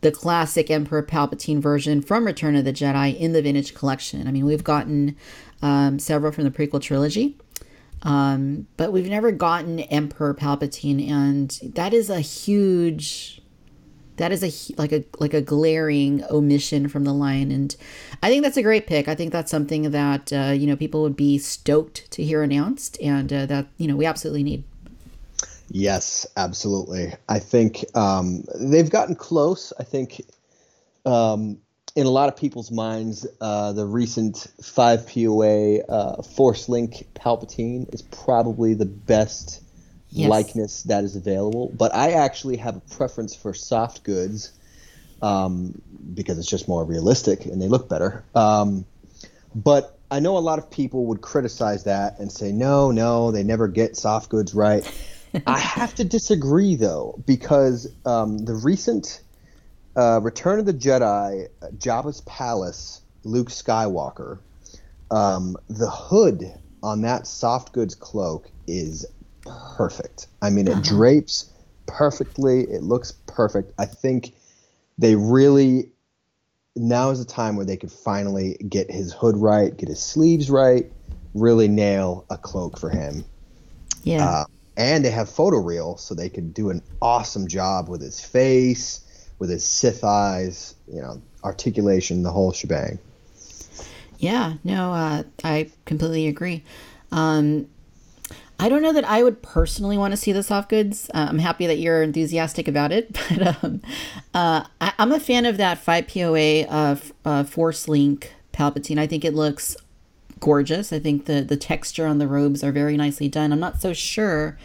S1: the classic Emperor Palpatine version from Return of the Jedi in the Vintage Collection. I mean, we've gotten um, several from the prequel trilogy. Um, but we've never gotten Emperor Palpatine, and that is a huge that is a like a like a glaring omission from the line and i think that's a great pick. I think that's something that uh, you know people would be stoked to hear announced. And uh, that you know we absolutely need.
S3: Yes absolutely. I think um, they've gotten close. I think um, in a lot of people's minds uh, the recent 5 poa uh, force link palpatine is probably the best yes. likeness that is available. But I actually have a preference for soft goods um, because it's just more realistic and they look better. Um, but I know a lot of people would criticize that and say, no, no, they never get soft goods right. [LAUGHS] I have to disagree though, because um, the recent uh, Return of the Jedi, Jabba's Palace, Luke Skywalker, um, the hood on that soft goods cloak is perfect. I mean, it uh-huh. drapes perfectly. It looks perfect. I think they really now is the time where they could finally get his hood right, get his sleeves right, really nail a cloak for him.
S1: Yeah. Uh,
S3: and they have photoreal, so they could do an awesome job with his face, with his Sith eyes, you know, articulation, the whole shebang.
S1: Yeah, no, uh, I completely agree. Um, I don't know that I would personally want to see the soft goods. Uh, I'm happy that you're enthusiastic about it, [LAUGHS] but um, uh, I, am a fan of that 5POA uh, uh, Force Link Palpatine. I think it looks gorgeous. I think the, the texture on the robes are very nicely done. I'm not so sure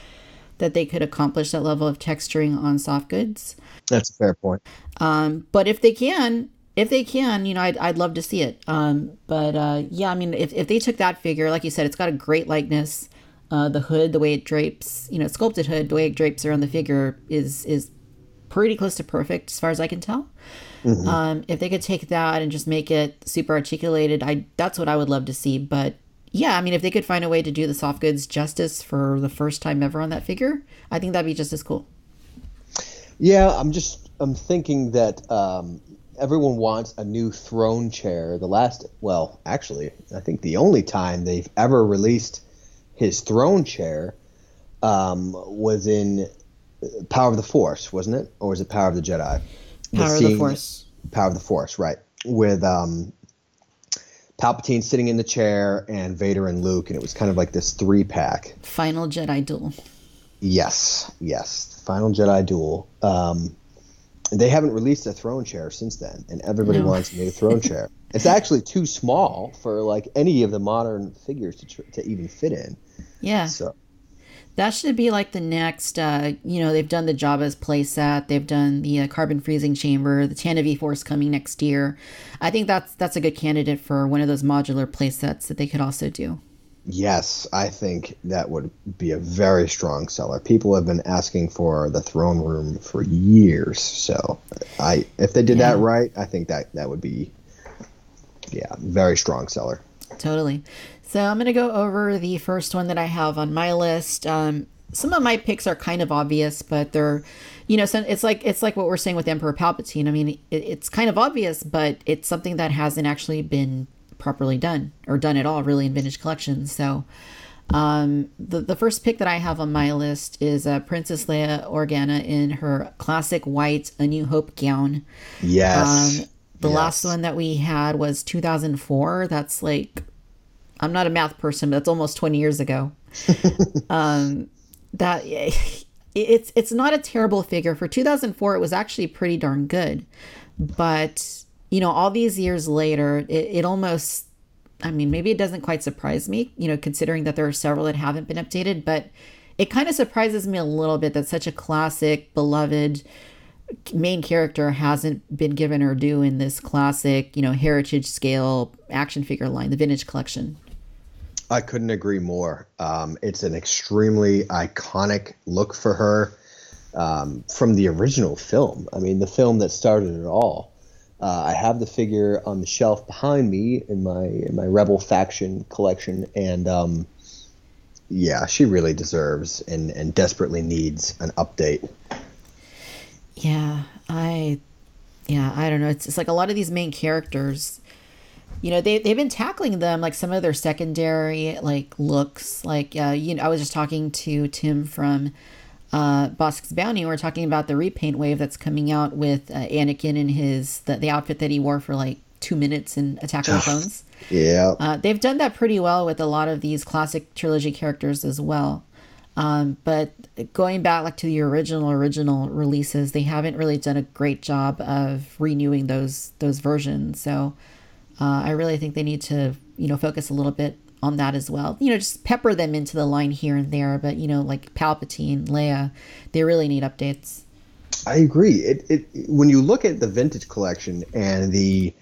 S1: that they could accomplish that level of texturing on soft goods.
S3: That's a fair point.
S1: Um, but if they can, if they can, you know, I'd, I'd love to see it. Um, but uh, yeah, I mean, if, if they took that figure, like you said, it's got a great likeness. Uh, the hood, the way it drapes, you know, sculpted hood, the way it drapes around the figure is is pretty close to perfect as far as I can tell. Mm-hmm. Um, if they could take that and just make it super articulated, I that's what I would love to see. But yeah, I mean, if they could find a way to do the soft goods justice for the first time ever on that figure, I think that'd be just as cool.
S3: Yeah, I'm just I'm thinking that um, everyone wants a new throne chair. The last, well, actually, I think the only time they've ever released his throne chair um, was in Power of the Force, wasn't it, or was it Power of the Jedi?
S1: Power the of the Force.
S3: Power of the Force, right? With um, Palpatine sitting in the chair and Vader and Luke, and it was kind of like this three pack.
S1: Final Jedi duel.
S3: Yes, yes, Final Jedi duel. Um, they haven't released a throne chair since then, and everybody no. wants a new throne chair. [LAUGHS] It's actually too small for like any of the modern figures to tr- to even fit in.
S1: Yeah. So that should be like the next. Uh, you know, they've done the Jabba's playset. They've done the uh, carbon freezing chamber. The Tantive V Force coming next year. I think that's that's a good candidate for one of those modular playsets that they could also do.
S3: Yes, I think that would be a very strong seller. People have been asking for the throne room for years, so I if they did yeah. that right, I think that that would be yeah, very strong seller.
S1: Totally. So I'm going to go over the first one that I have on my list. Um, some of my picks are kind of obvious, but they're, you know, so it's like it's like what we're saying with Emperor Palpatine. I mean, it, it's kind of obvious, but it's something that hasn't actually been properly done or done at all really in vintage collections. So um, the the first pick that I have on my list is uh, Princess Leia Organa in her classic white A New Hope gown.
S3: Yes.
S1: Um, the yes. last one that we had was 2004. That's like I'm not a math person, but that's almost 20 years ago. [LAUGHS] um, that it's it's not a terrible figure for 2004. It was actually pretty darn good, but you know, all these years later, it, it almost, I mean, maybe it doesn't quite surprise me, you know, considering that there are several that haven't been updated, but it kind of surprises me a little bit that such a classic, beloved main character hasn't been given her due in this classic, you know, heritage scale action figure line, the vintage collection.
S3: I couldn't agree more. Um, it's an extremely iconic look for her um, from the original film. I mean, the film that started it all. Uh, I have the figure on the shelf behind me in my in my Rebel faction collection, and um, yeah, she really deserves and and desperately needs an update.
S1: Yeah, I, yeah, I don't know. It's it's like a lot of these main characters. You know, they they've been tackling them like some of their secondary like looks. Like, uh, you know, I was just talking to Tim from uh, Bossk's Bounty, we're talking about the repaint wave that's coming out with uh, Anakin and his the, the outfit that he wore for like two minutes in Attack of the Clones.
S3: Yeah,
S1: uh, they've done that pretty well with a lot of these classic trilogy characters as well. Um, but going back like to the original original releases, they haven't really done a great job of renewing those those versions. So uh, I really think they need to you know focus a little bit on that as well. You know, just pepper them into the line here and there, but you know, like Palpatine, Leia, they really need updates.
S3: I agree. It, it when you look at the vintage collection and the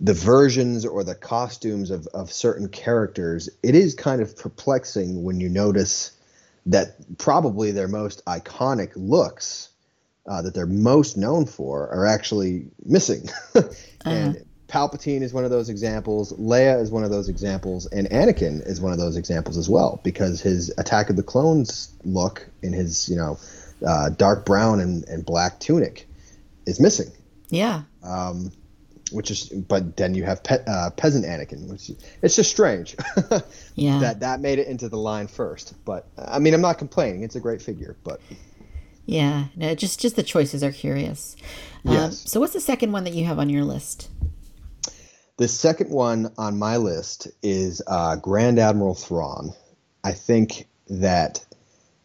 S3: the versions or the costumes of, of certain characters, it is kind of perplexing when you notice that probably their most iconic looks uh, that they're most known for are actually missing. [LAUGHS] and uh-huh. Palpatine is one of those examples. Leia is one of those examples, and Anakin is one of those examples as well, because his Attack of the Clones look in his you know uh, dark brown and, and black tunic is missing.
S1: Yeah.
S3: Um, which is, but then you have pe- uh, peasant Anakin, which it's just strange. [LAUGHS]
S1: yeah.
S3: That that made it into the line first, but I mean, I'm not complaining. It's a great figure, but.
S1: Yeah, no, just just the choices are curious. Um, yes. So, what's the second one that you have on your list?
S3: The second one on my list is uh, Grand Admiral Thrawn. I think that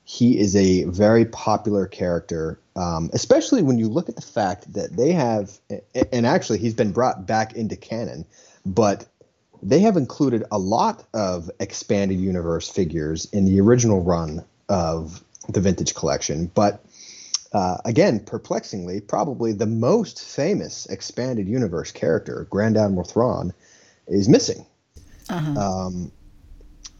S3: he is a very popular character, um, especially when you look at the fact that they have, and actually he's been brought back into canon, but they have included a lot of expanded universe figures in the original run of the vintage collection. But uh, again, perplexingly, probably the most famous expanded universe character, Grand Admiral Thrawn, is missing. Uh-huh. Um,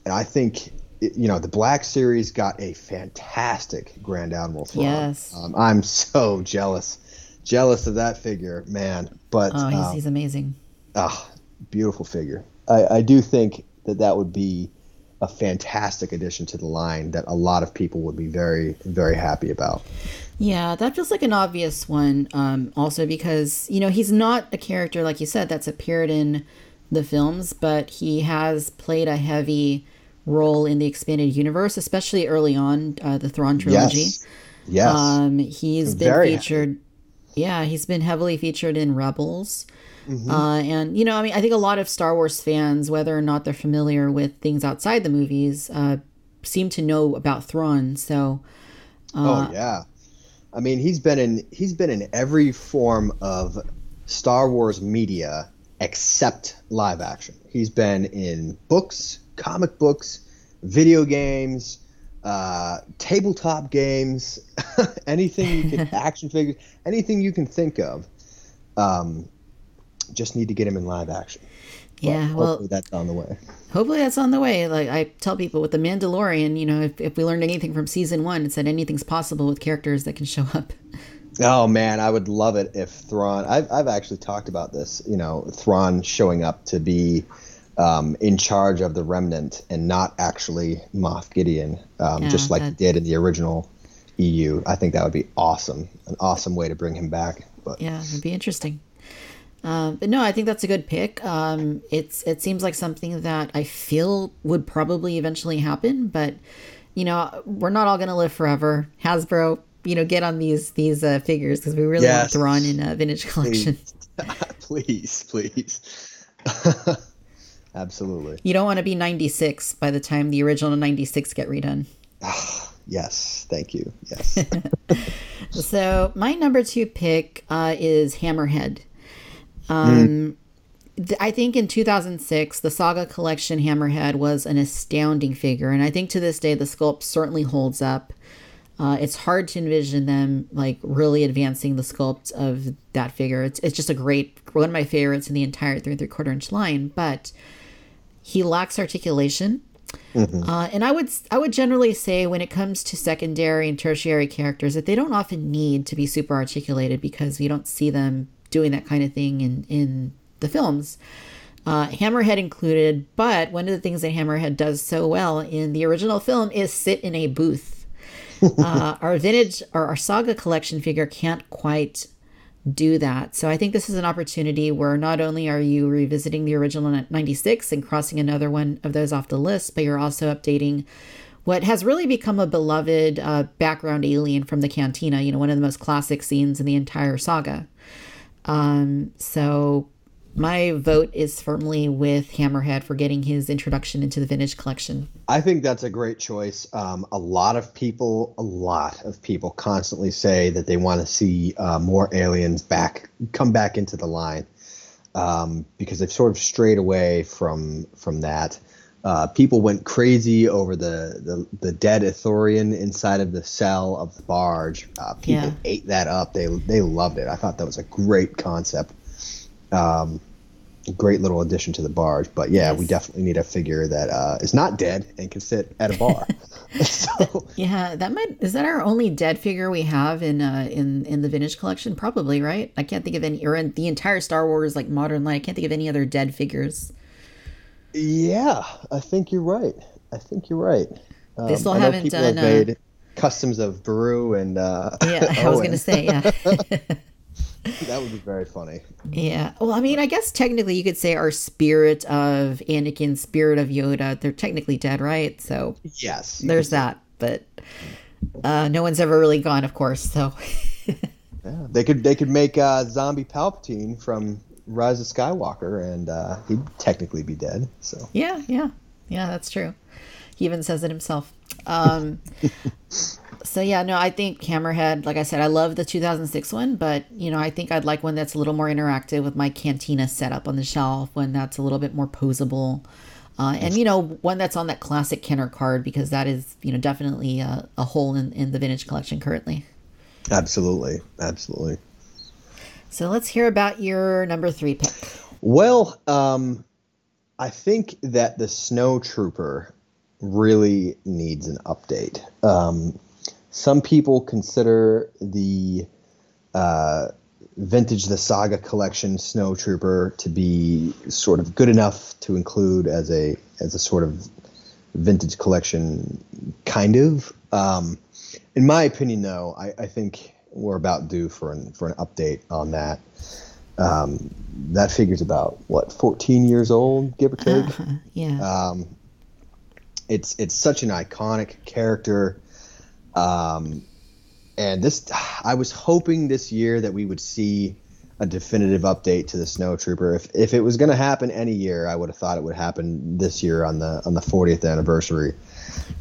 S3: and I think, you know, the Black Series got a fantastic Grand Admiral Thrawn.
S1: Yes.
S3: Um, I'm so jealous, jealous of that figure, man. But
S1: Oh, he's,
S3: um,
S1: he's amazing.
S3: ah, beautiful figure. I, I do think that that would be a fantastic addition to the line that a lot of people would be very, very happy about.
S1: Yeah, that feels like an obvious one. Um, also because you know he's not a character like you said that's appeared in the films, but he has played a heavy role in the expanded universe, especially early on uh, the Thrawn trilogy.
S3: Yes. Yes.
S1: Um, he's been
S3: Very
S1: featured. Yeah, he's been heavily featured in Rebels.
S3: Mm-hmm.
S1: Uh, and you know, I mean, I think a lot of Star Wars fans, whether or not they're familiar with things outside the movies, uh, seem to know about Thrawn. So, uh,
S3: oh yeah. I mean, he's been in he's been in every form of Star Wars media except live action. He's been in books, comic books, video games, uh, tabletop games, [LAUGHS] anything you can [LAUGHS] action figures, anything you can think of. Um, just need to get him in live action.
S1: Yeah, well-
S3: hopefully that's on the way. [LAUGHS]
S1: hopefully that's on the way. Like I tell people with the Mandalorian, you know, if, if we learned anything from season one, it's that anything's possible with characters that can show up.
S3: Oh man, I would love it if Thrawn. I've I've actually talked about this. You know, Thrawn showing up to be um, in charge of the Remnant and not actually Moff Gideon, um,
S1: Yeah,
S3: just like he did in the original EU. I think that would be awesome. An awesome way to bring him back. But
S1: Yeah, it'd be interesting. Um, but no, I think that's a good pick. Um, it's it seems like something that I feel would probably eventually happen, but you know, we're not all gonna live forever. Hasbro, you know, get on these these uh, figures because we really
S3: Yes.
S1: want Thrawn in a vintage collection. [LAUGHS] [LAUGHS]
S3: please, please. [LAUGHS] Absolutely.
S1: You don't want to be 96 by the time the original 96 get redone.
S3: Yes. Thank you. Yes.
S1: So my number two pick uh, is Hammerhead. Um, th- I think in 2006, the Saga Collection Hammerhead was an astounding figure, and I think to this day the sculpt certainly holds up. Uh, it's hard to envision them like really advancing the sculpt of that figure. It's it's just a great one of my favorites in the entire three and three quarter inch line, but he lacks articulation. Uh, and I would I would generally say when it comes to secondary and tertiary characters that they don't often need to be super articulated because we don't see them doing that kind of thing in in the films. Uh, Hammerhead included, but one of the things that Hammerhead does so well in the original film is sit in a booth. [LAUGHS] uh, our vintage or our saga collection figure can't quite do that. So I think this is an opportunity where not only are you revisiting the original 96 and crossing another one of those off the list, but you're also updating what has really become a beloved uh, background alien from the cantina, you know, one of the most classic scenes in the entire saga. Um, so my vote is firmly with Hammerhead for getting his introduction into the vintage collection.
S3: I think that's a great choice. Um, a lot of people, a lot of people constantly say that they want to see uh, more aliens back, come back into the line, um, because they've sort of strayed away from from that. Uh, people went crazy over the, the, the dead Ithorian inside of the cell of the barge. Uh, people
S1: Yeah.
S3: ate that up. They they loved it. I thought that was a great concept. Um, great little addition to the barge. But yeah, we definitely need a figure that uh, is not dead and can sit at a bar. [LAUGHS] [LAUGHS] so
S1: Yeah, that might is that our only dead figure we have in uh in in the vintage collection? Probably, right? I can't think of any or in the entire Star Wars like modern line. I can't think of any other dead figures.
S3: Yeah, I think you're right. I think you're right. Um,
S1: They still haven't
S3: people
S1: done,
S3: have
S1: uh,
S3: made customs of brew and uh, [LAUGHS]
S1: Yeah, I was gonna say yeah. [LAUGHS]
S3: that would be very funny.
S1: Yeah. Well, I mean, I guess technically you could say our spirit of Anakin, spirit of Yoda, they're technically dead, right? So
S3: Yes,
S1: there's that. But uh, no one's ever really gone, of course. So [LAUGHS]
S3: Yeah. They could they could make uh, zombie Palpatine from Rise of Skywalker, and uh, he'd technically be dead. So
S1: yeah, yeah, yeah, that's true. He even says it himself. Um, [LAUGHS] so yeah, no, I think Hammerhead. Like I said, I love the 2006 one, but you know, I think I'd like one that's a little more interactive with my cantina setup on the shelf. One that's a little bit more posable. Uh, and you know one that's on that classic Kenner card because that is you know definitely a, a hole in, in the vintage collection currently.
S3: absolutely, absolutely.
S1: So let's hear about your number three pick.
S3: Well, um, I think that the Snow Trooper really needs an update. Um, some people consider the uh, Vintage the Saga Collection Snowtrooper to be sort of good enough to include as a as a sort of vintage collection, kind of. Um, in my opinion, though, I, I think we're about due for an for an update on that. Um, that figure's about what 14 years old, give or take.
S1: Uh-huh, yeah.
S3: Um, it's it's such an iconic character. Um, and this, I was hoping this year that we would see a definitive update to the Snowtrooper. If if it was going to happen any year, I would have thought it would happen this year on the on the 40th anniversary.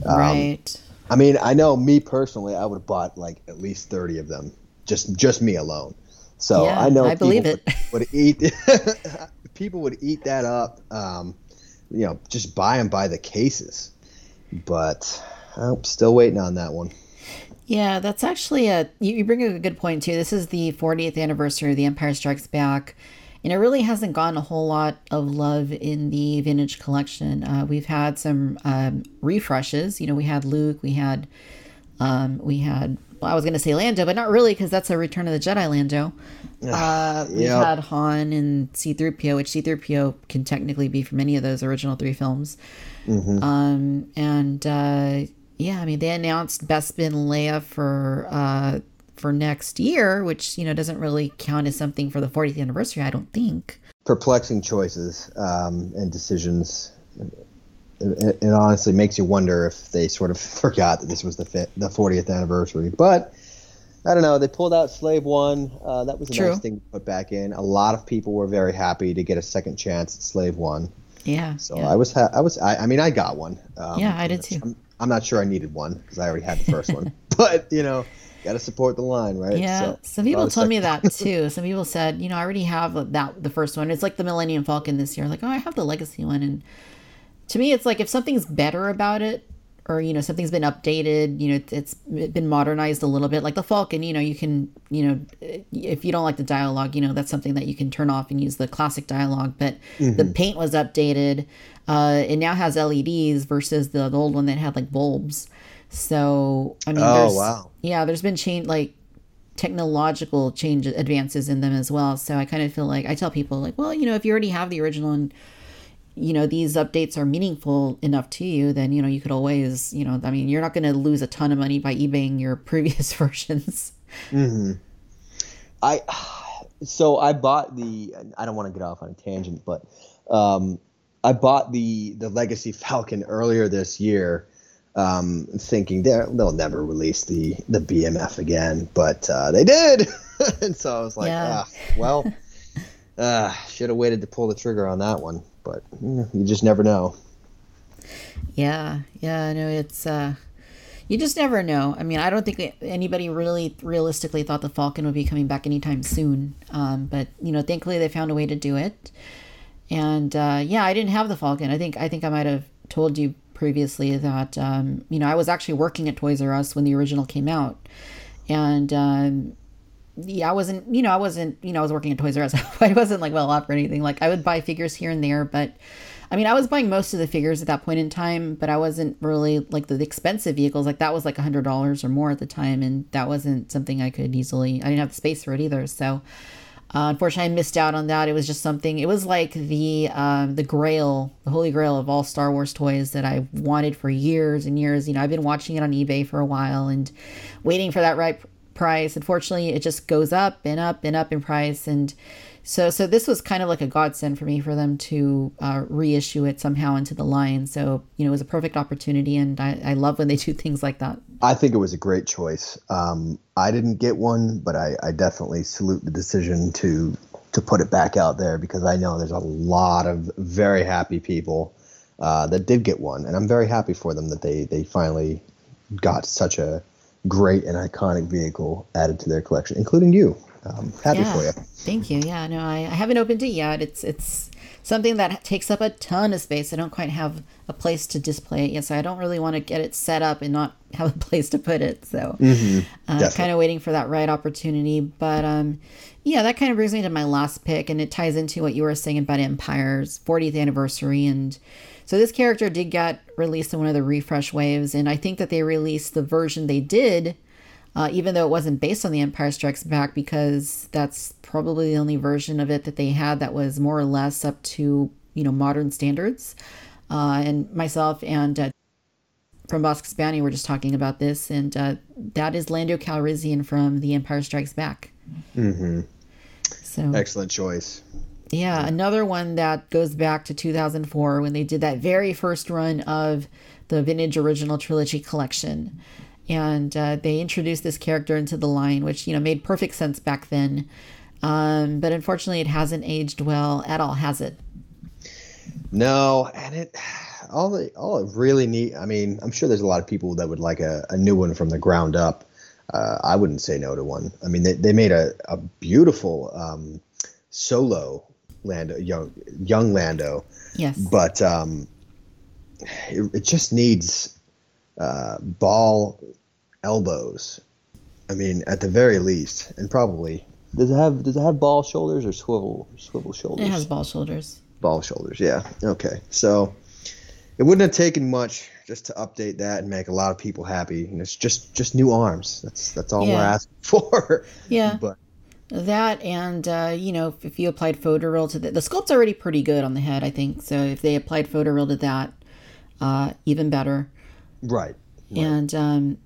S3: Um,
S1: right.
S3: I mean, I know me personally, I would have bought like at least 30 of them, just just me alone. So
S1: Yeah,
S3: I know
S1: I believe
S3: people
S1: it.
S3: Would, would eat [LAUGHS] people would eat that up. Um, you know, just buy them by the cases. But I'm still waiting on that one.
S1: Yeah, that's actually a you, you bring a good point too. This is the 40th anniversary of The Empire Strikes Back, and it really hasn't gotten a whole lot of love in the vintage collection. Uh, we've had some um, refreshes. You know, we had Luke, we had um, we had well, I was going to say Lando, but not really because that's a Return of the Jedi Lando. Uh, we've had Han and C-3PO, which C-3PO can technically be from any of those original three films. Um, and uh, yeah, I mean they announced Bespin Leia for uh, for next year, which you know doesn't really count as something for the 40th anniversary, I don't think.
S3: Perplexing choices um, and decisions. It, it honestly makes you wonder if they sort of [LAUGHS] forgot that this was the the 40th anniversary. But I don't know. They pulled out Slave One. Uh, that was a
S1: True.
S3: nice thing to put back in. A lot of people were very happy to get a second chance at Slave One.
S1: Yeah.
S3: So
S1: yeah.
S3: I was, ha- I was, I, I mean, I got one. Um,
S1: Yeah, I did too.
S3: I'm, I'm not sure I needed one because I already had the first one. [LAUGHS] But you know, got to support the line, right?
S1: Yeah,
S3: So,
S1: some people told me that too. [LAUGHS] Some people said, you know, I already have that the first one. It's like the Millennium Falcon this year. Like, oh, I have the Legacy one, and to me, it's like if something's better about it, or you know, something's been updated, you know, it's been modernized a little bit. Like the Falcon, you know, you can, you know, if you don't like the dialogue, you know, that's something that you can turn off and use the classic dialogue. But
S3: Mm-hmm.
S1: the paint was updated. Uh, it now has LEDs versus the, the old one that had like bulbs. So I mean,
S3: Oh, wow.
S1: yeah, there's been change like technological change advances in them as well. So I kind of feel like I tell people like, well, you know, if you already have the original and you know these updates are meaningful enough to you, then you know you could always, you know, I mean, you're not going to lose a ton of money by eBaying your [LAUGHS] previous versions.
S3: I so I bought the. I don't want to get off on a tangent, but um, I bought the the Legacy Falcon earlier this year, um, thinking they they'll never release the the BMF again, but uh, they did, [LAUGHS] and so I was like,
S1: Yeah.
S3: ah, well, [LAUGHS] uh, should have waited to pull the trigger on that one, but mm, you just never know.
S1: Yeah, yeah, no, it's uh you just never know. I mean, I don't think anybody really realistically thought the Falcon would be coming back anytime soon. Um, but you know, thankfully they found a way to do it. And uh, yeah, I didn't have the Falcon. I think I think I might have told you previously that um, you know I was actually working at Toys R Us when the original came out, and um, yeah, I wasn't, you know, I wasn't, you know, I was working at Toys R Us. [LAUGHS] I wasn't like well off or anything. Like I would buy figures here and there, but I mean, I was buying most of the figures at that point in time, but I wasn't really like the, expensive vehicles. Like that was like a hundred dollars or more at the time, and that wasn't something I could easily. I didn't have the space for it either, so. Uh, unfortunately, I missed out on that. It was just something. It was like the um, the Grail, the Holy Grail of all Star Wars toys that I wanted for years and years. You know, I've been watching it on eBay for a while and waiting for that right price. Unfortunately, it just goes up and up and up in price, and so so this was kind of like a godsend for me for them to uh, reissue it somehow into the line. So you know, it was a perfect opportunity, and I, I love when they [LAUGHS] do things like that.
S3: I think it was a great choice. Um, I didn't get one, but I, I definitely salute the decision to to put it back out there because I know there's a lot of very happy people uh, that did get one, and I'm very happy for them that they they finally got such a great and iconic vehicle added to their collection, including you. Um, happy
S1: yeah,
S3: for you.
S1: Thank you. Yeah, no, I, I haven't opened it yet. It's it's something that takes up a ton of space. I don't quite have a place to display it yet, so I don't really want to get it set up and not [LAUGHS] have a place to put it. So, uh, kind of waiting for that right opportunity. But um, yeah, that kind of brings me to my last pick, and it ties into what you were saying about Empire's 40th anniversary. And so this character did get released in one of the refresh waves, and I think that they released the version they did uh, even though it wasn't based on The Empire Strikes Back, because that's probably the only version of it that they had that was more or less up to you know modern standards. Uh, and myself and uh, from Bossk's Bounty were just talking about this, and uh, that is Lando Calrissian from The Empire Strikes Back.
S3: Mm-hmm.
S1: So
S3: Excellent choice.
S1: yeah, another one that goes back to 2004 when they did that very first run of the vintage original trilogy collection. And uh, they introduced this character into the line, which, you know, made perfect sense back then. Um, but unfortunately, it hasn't aged well at all, has it?
S3: No, and it all the all it really need. I mean, I'm sure there's a lot of people that would like a, a new one from the ground up. Uh, I wouldn't say no to one. I mean, they, they made a, a beautiful um, solo Lando, young young Lando,
S1: Yes.
S3: but um, it, it just needs uh, ball elbows. I mean, at the very least, and probably does it have does it have ball shoulders or swivel swivel shoulders?
S1: it has ball shoulders.
S3: ball shoulders. Yeah. Okay. So it wouldn't have taken much just to update that and make a lot of people happy. And it's just just new arms. That's that's all we're
S1: Yeah.
S3: asking [LAUGHS] for.
S1: Yeah.
S3: But
S1: That and uh, you know, if, if you applied photoreal to the the sculpt's already pretty good on the head, I think. So if they applied photoreal to that, uh, even better.
S3: right.
S1: And um,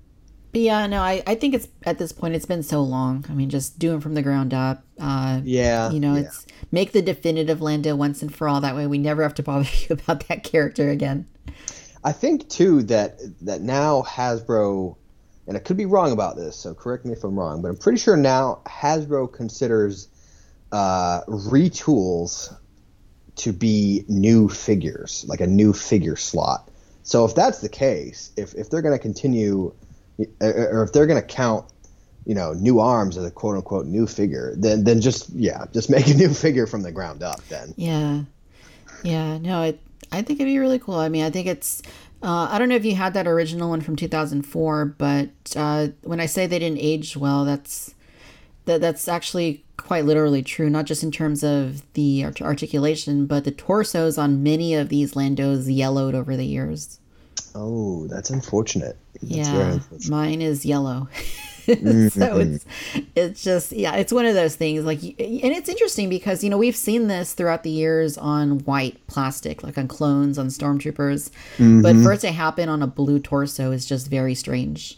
S1: but yeah, no, I, I think it's at this point it's been so long. I mean, just do them from the ground up. Uh,
S3: Yeah.
S1: you know,
S3: yeah.
S1: it's make the definitive Lando once and for all. That way, we never have to bother [LAUGHS] you about that character again.
S3: I think too that that now Hasbro, and I could be wrong about this, so correct me if I'm wrong, but I'm pretty sure now Hasbro considers uh, retools to be new figures, like a new figure slot. So if that's the case, if if they're going to continue, or if they're going to count, you know, new arms as a quote unquote new figure, then then just yeah, just [LAUGHS] make a new figure from the ground up. Then
S1: Yeah, yeah. No, it. I think it'd be really cool. I mean, I think it's. Uh, I don't know if you had that original one from 2004, but uh, when I say they didn't age well, that's that that's actually quite literally true. Not just in terms of the art- articulation, but the torsos on many of these Landos yellowed over the years.
S3: Oh, that's unfortunate. That's
S1: yeah,
S3: unfortunate.
S1: mine is yellow. [LAUGHS] so it's it's just yeah, it's one of those things like and it's interesting because you know we've seen this throughout the years on white plastic like on clones on stormtroopers, but for it to happen on a blue torso is just very strange.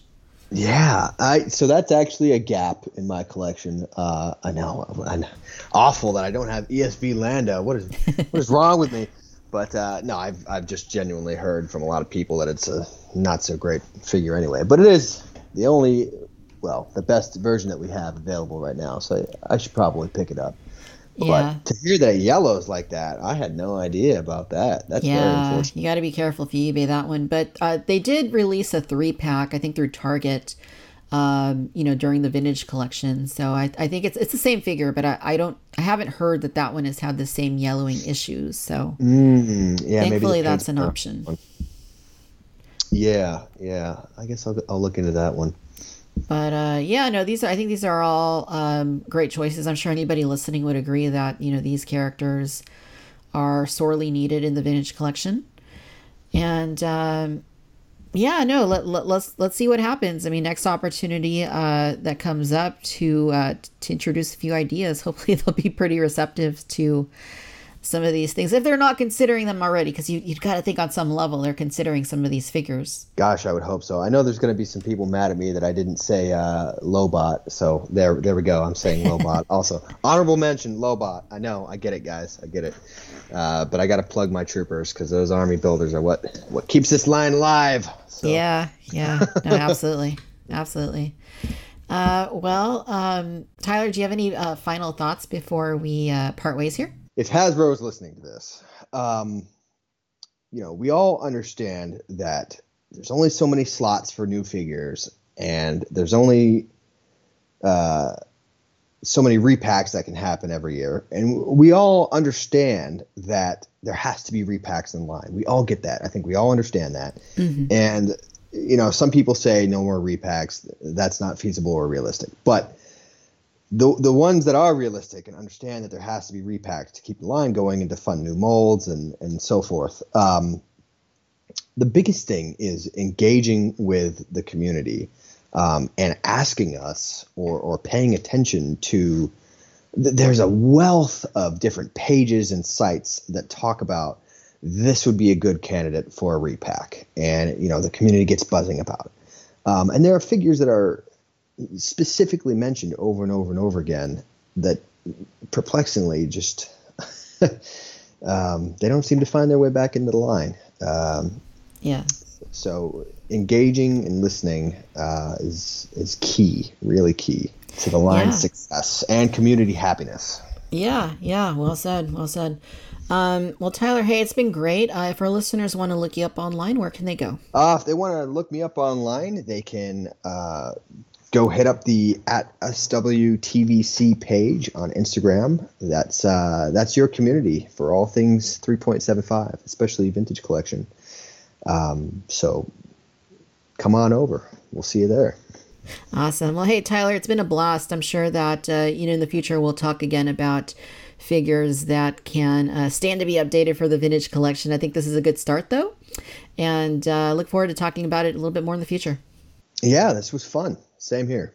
S3: Yeah, I so that's actually a gap in my collection. Uh, I know, I know, awful that I don't have ESB Lando. What is what is wrong with me? But uh, no, I've I've just genuinely heard from a lot of people that it's a not so great figure anyway. But it is the only, well, the best version that we have available right now. So I should probably pick it up.
S1: Yeah.
S3: But to hear that yellow's like that, I had no idea about that. That's very
S1: Yeah,
S3: unfortunate.
S1: you got to be careful if you eBay that one. But uh, they did release a three pack, I think through Target, um, you know, during the vintage collection. So I, I think it's it's the same figure, but I, I don't I haven't heard that that one has had the same yellowing issues. So
S3: Mm, yeah, maybe
S1: thankfully that's an option.
S3: Yeah, yeah. I guess I'll I'll look into that one.
S1: But uh, yeah, no, these are I think these are all um, great choices. I'm sure anybody listening would agree that you know these characters are sorely needed in the vintage collection. And um, yeah, no, let, let, let's let's see what happens. I mean, next opportunity uh, that comes up to uh, to introduce a few ideas. [LAUGHS] Hopefully, they'll be pretty receptive to some of these things if they're not considering them already. Because you you've got to think on some level they're considering some of these figures.
S3: Gosh, I would hope so. I know there's going to be some people mad at me that I didn't say uh, Lobot, so there, there we go. I'm saying Lobot. [LAUGHS] also, honorable mention, Lobot. I know, I get it, guys, I get it. Uh, but I got to plug my troopers because those army builders are what what keeps this line alive. So,
S1: Yeah, yeah, no, [LAUGHS] absolutely, absolutely. Uh, well, um, Tyler, do you have any uh, final thoughts before we uh, part ways here?
S3: If Hasbro is listening to this, um, you know, we all understand that there's only so many slots for new figures, and there's only uh, so many repacks that can happen every year, and we all understand that there has to be repacks in line. We all get that. I think we all understand that, and you know, some people say no more repacks. That's not feasible or realistic, but the the ones that are realistic and understand that there has to be repacks to keep the line going and to fund new molds and and so forth. Um, the biggest thing is engaging with the community. um, and asking us or, or paying attention to th- there's a wealth of different pages and sites that talk about this would be a good candidate for a repack and you know the community gets buzzing about um, and there are figures that are specifically mentioned over and over and over again that perplexingly just [LAUGHS] um, they don't seem to find their way back into the line um,
S1: yeah
S3: so engaging and listening uh, is is key, really key to the line's yeah. success and community happiness.
S1: Yeah, yeah, well said, well said. Um, well, Tyler, hey, it's been great. Uh, if our listeners want to look you up online, where can they go?
S3: Uh, if they want to look me up online, they can uh, go hit up the at SWTVC page on Instagram. That's uh, that's your community for all things 3.75, especially vintage collection. Um, so come on over. We'll see you there.
S1: Awesome. Well, hey, Tyler, it's been a blast. I'm sure that, uh, you know, in the future we'll talk again about figures that can uh, stand to be updated for the vintage collection. I think this is a good start, though. And uh, look forward to talking about it a little bit more in the future.
S3: Yeah, this was fun. Same here.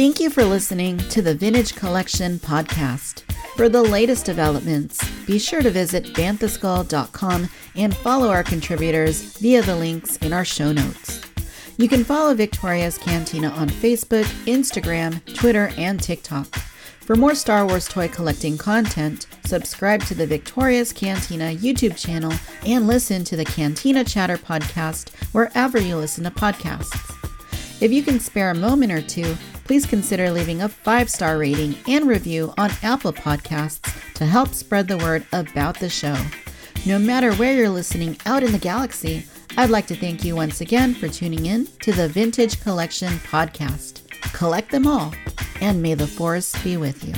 S1: Thank you for listening to the Vintage Collection podcast. For the latest developments, be sure to visit banthaskull.com and follow our contributors via the links in our show notes. You can follow Victoria's Cantina on Facebook, Instagram, Twitter, and TikTok. For more Star Wars toy collecting content, subscribe to the Victoria's Cantina YouTube channel and listen to the Cantina Chatter podcast wherever you listen to podcasts. If you can spare a moment or two, please consider leaving a five star rating and review on Apple Podcasts to help spread the word about the show. No matter where you're listening out in the galaxy, I'd like to thank you once again for tuning in to the Vintage Collection podcast. Collect them all, and may the Force be with you.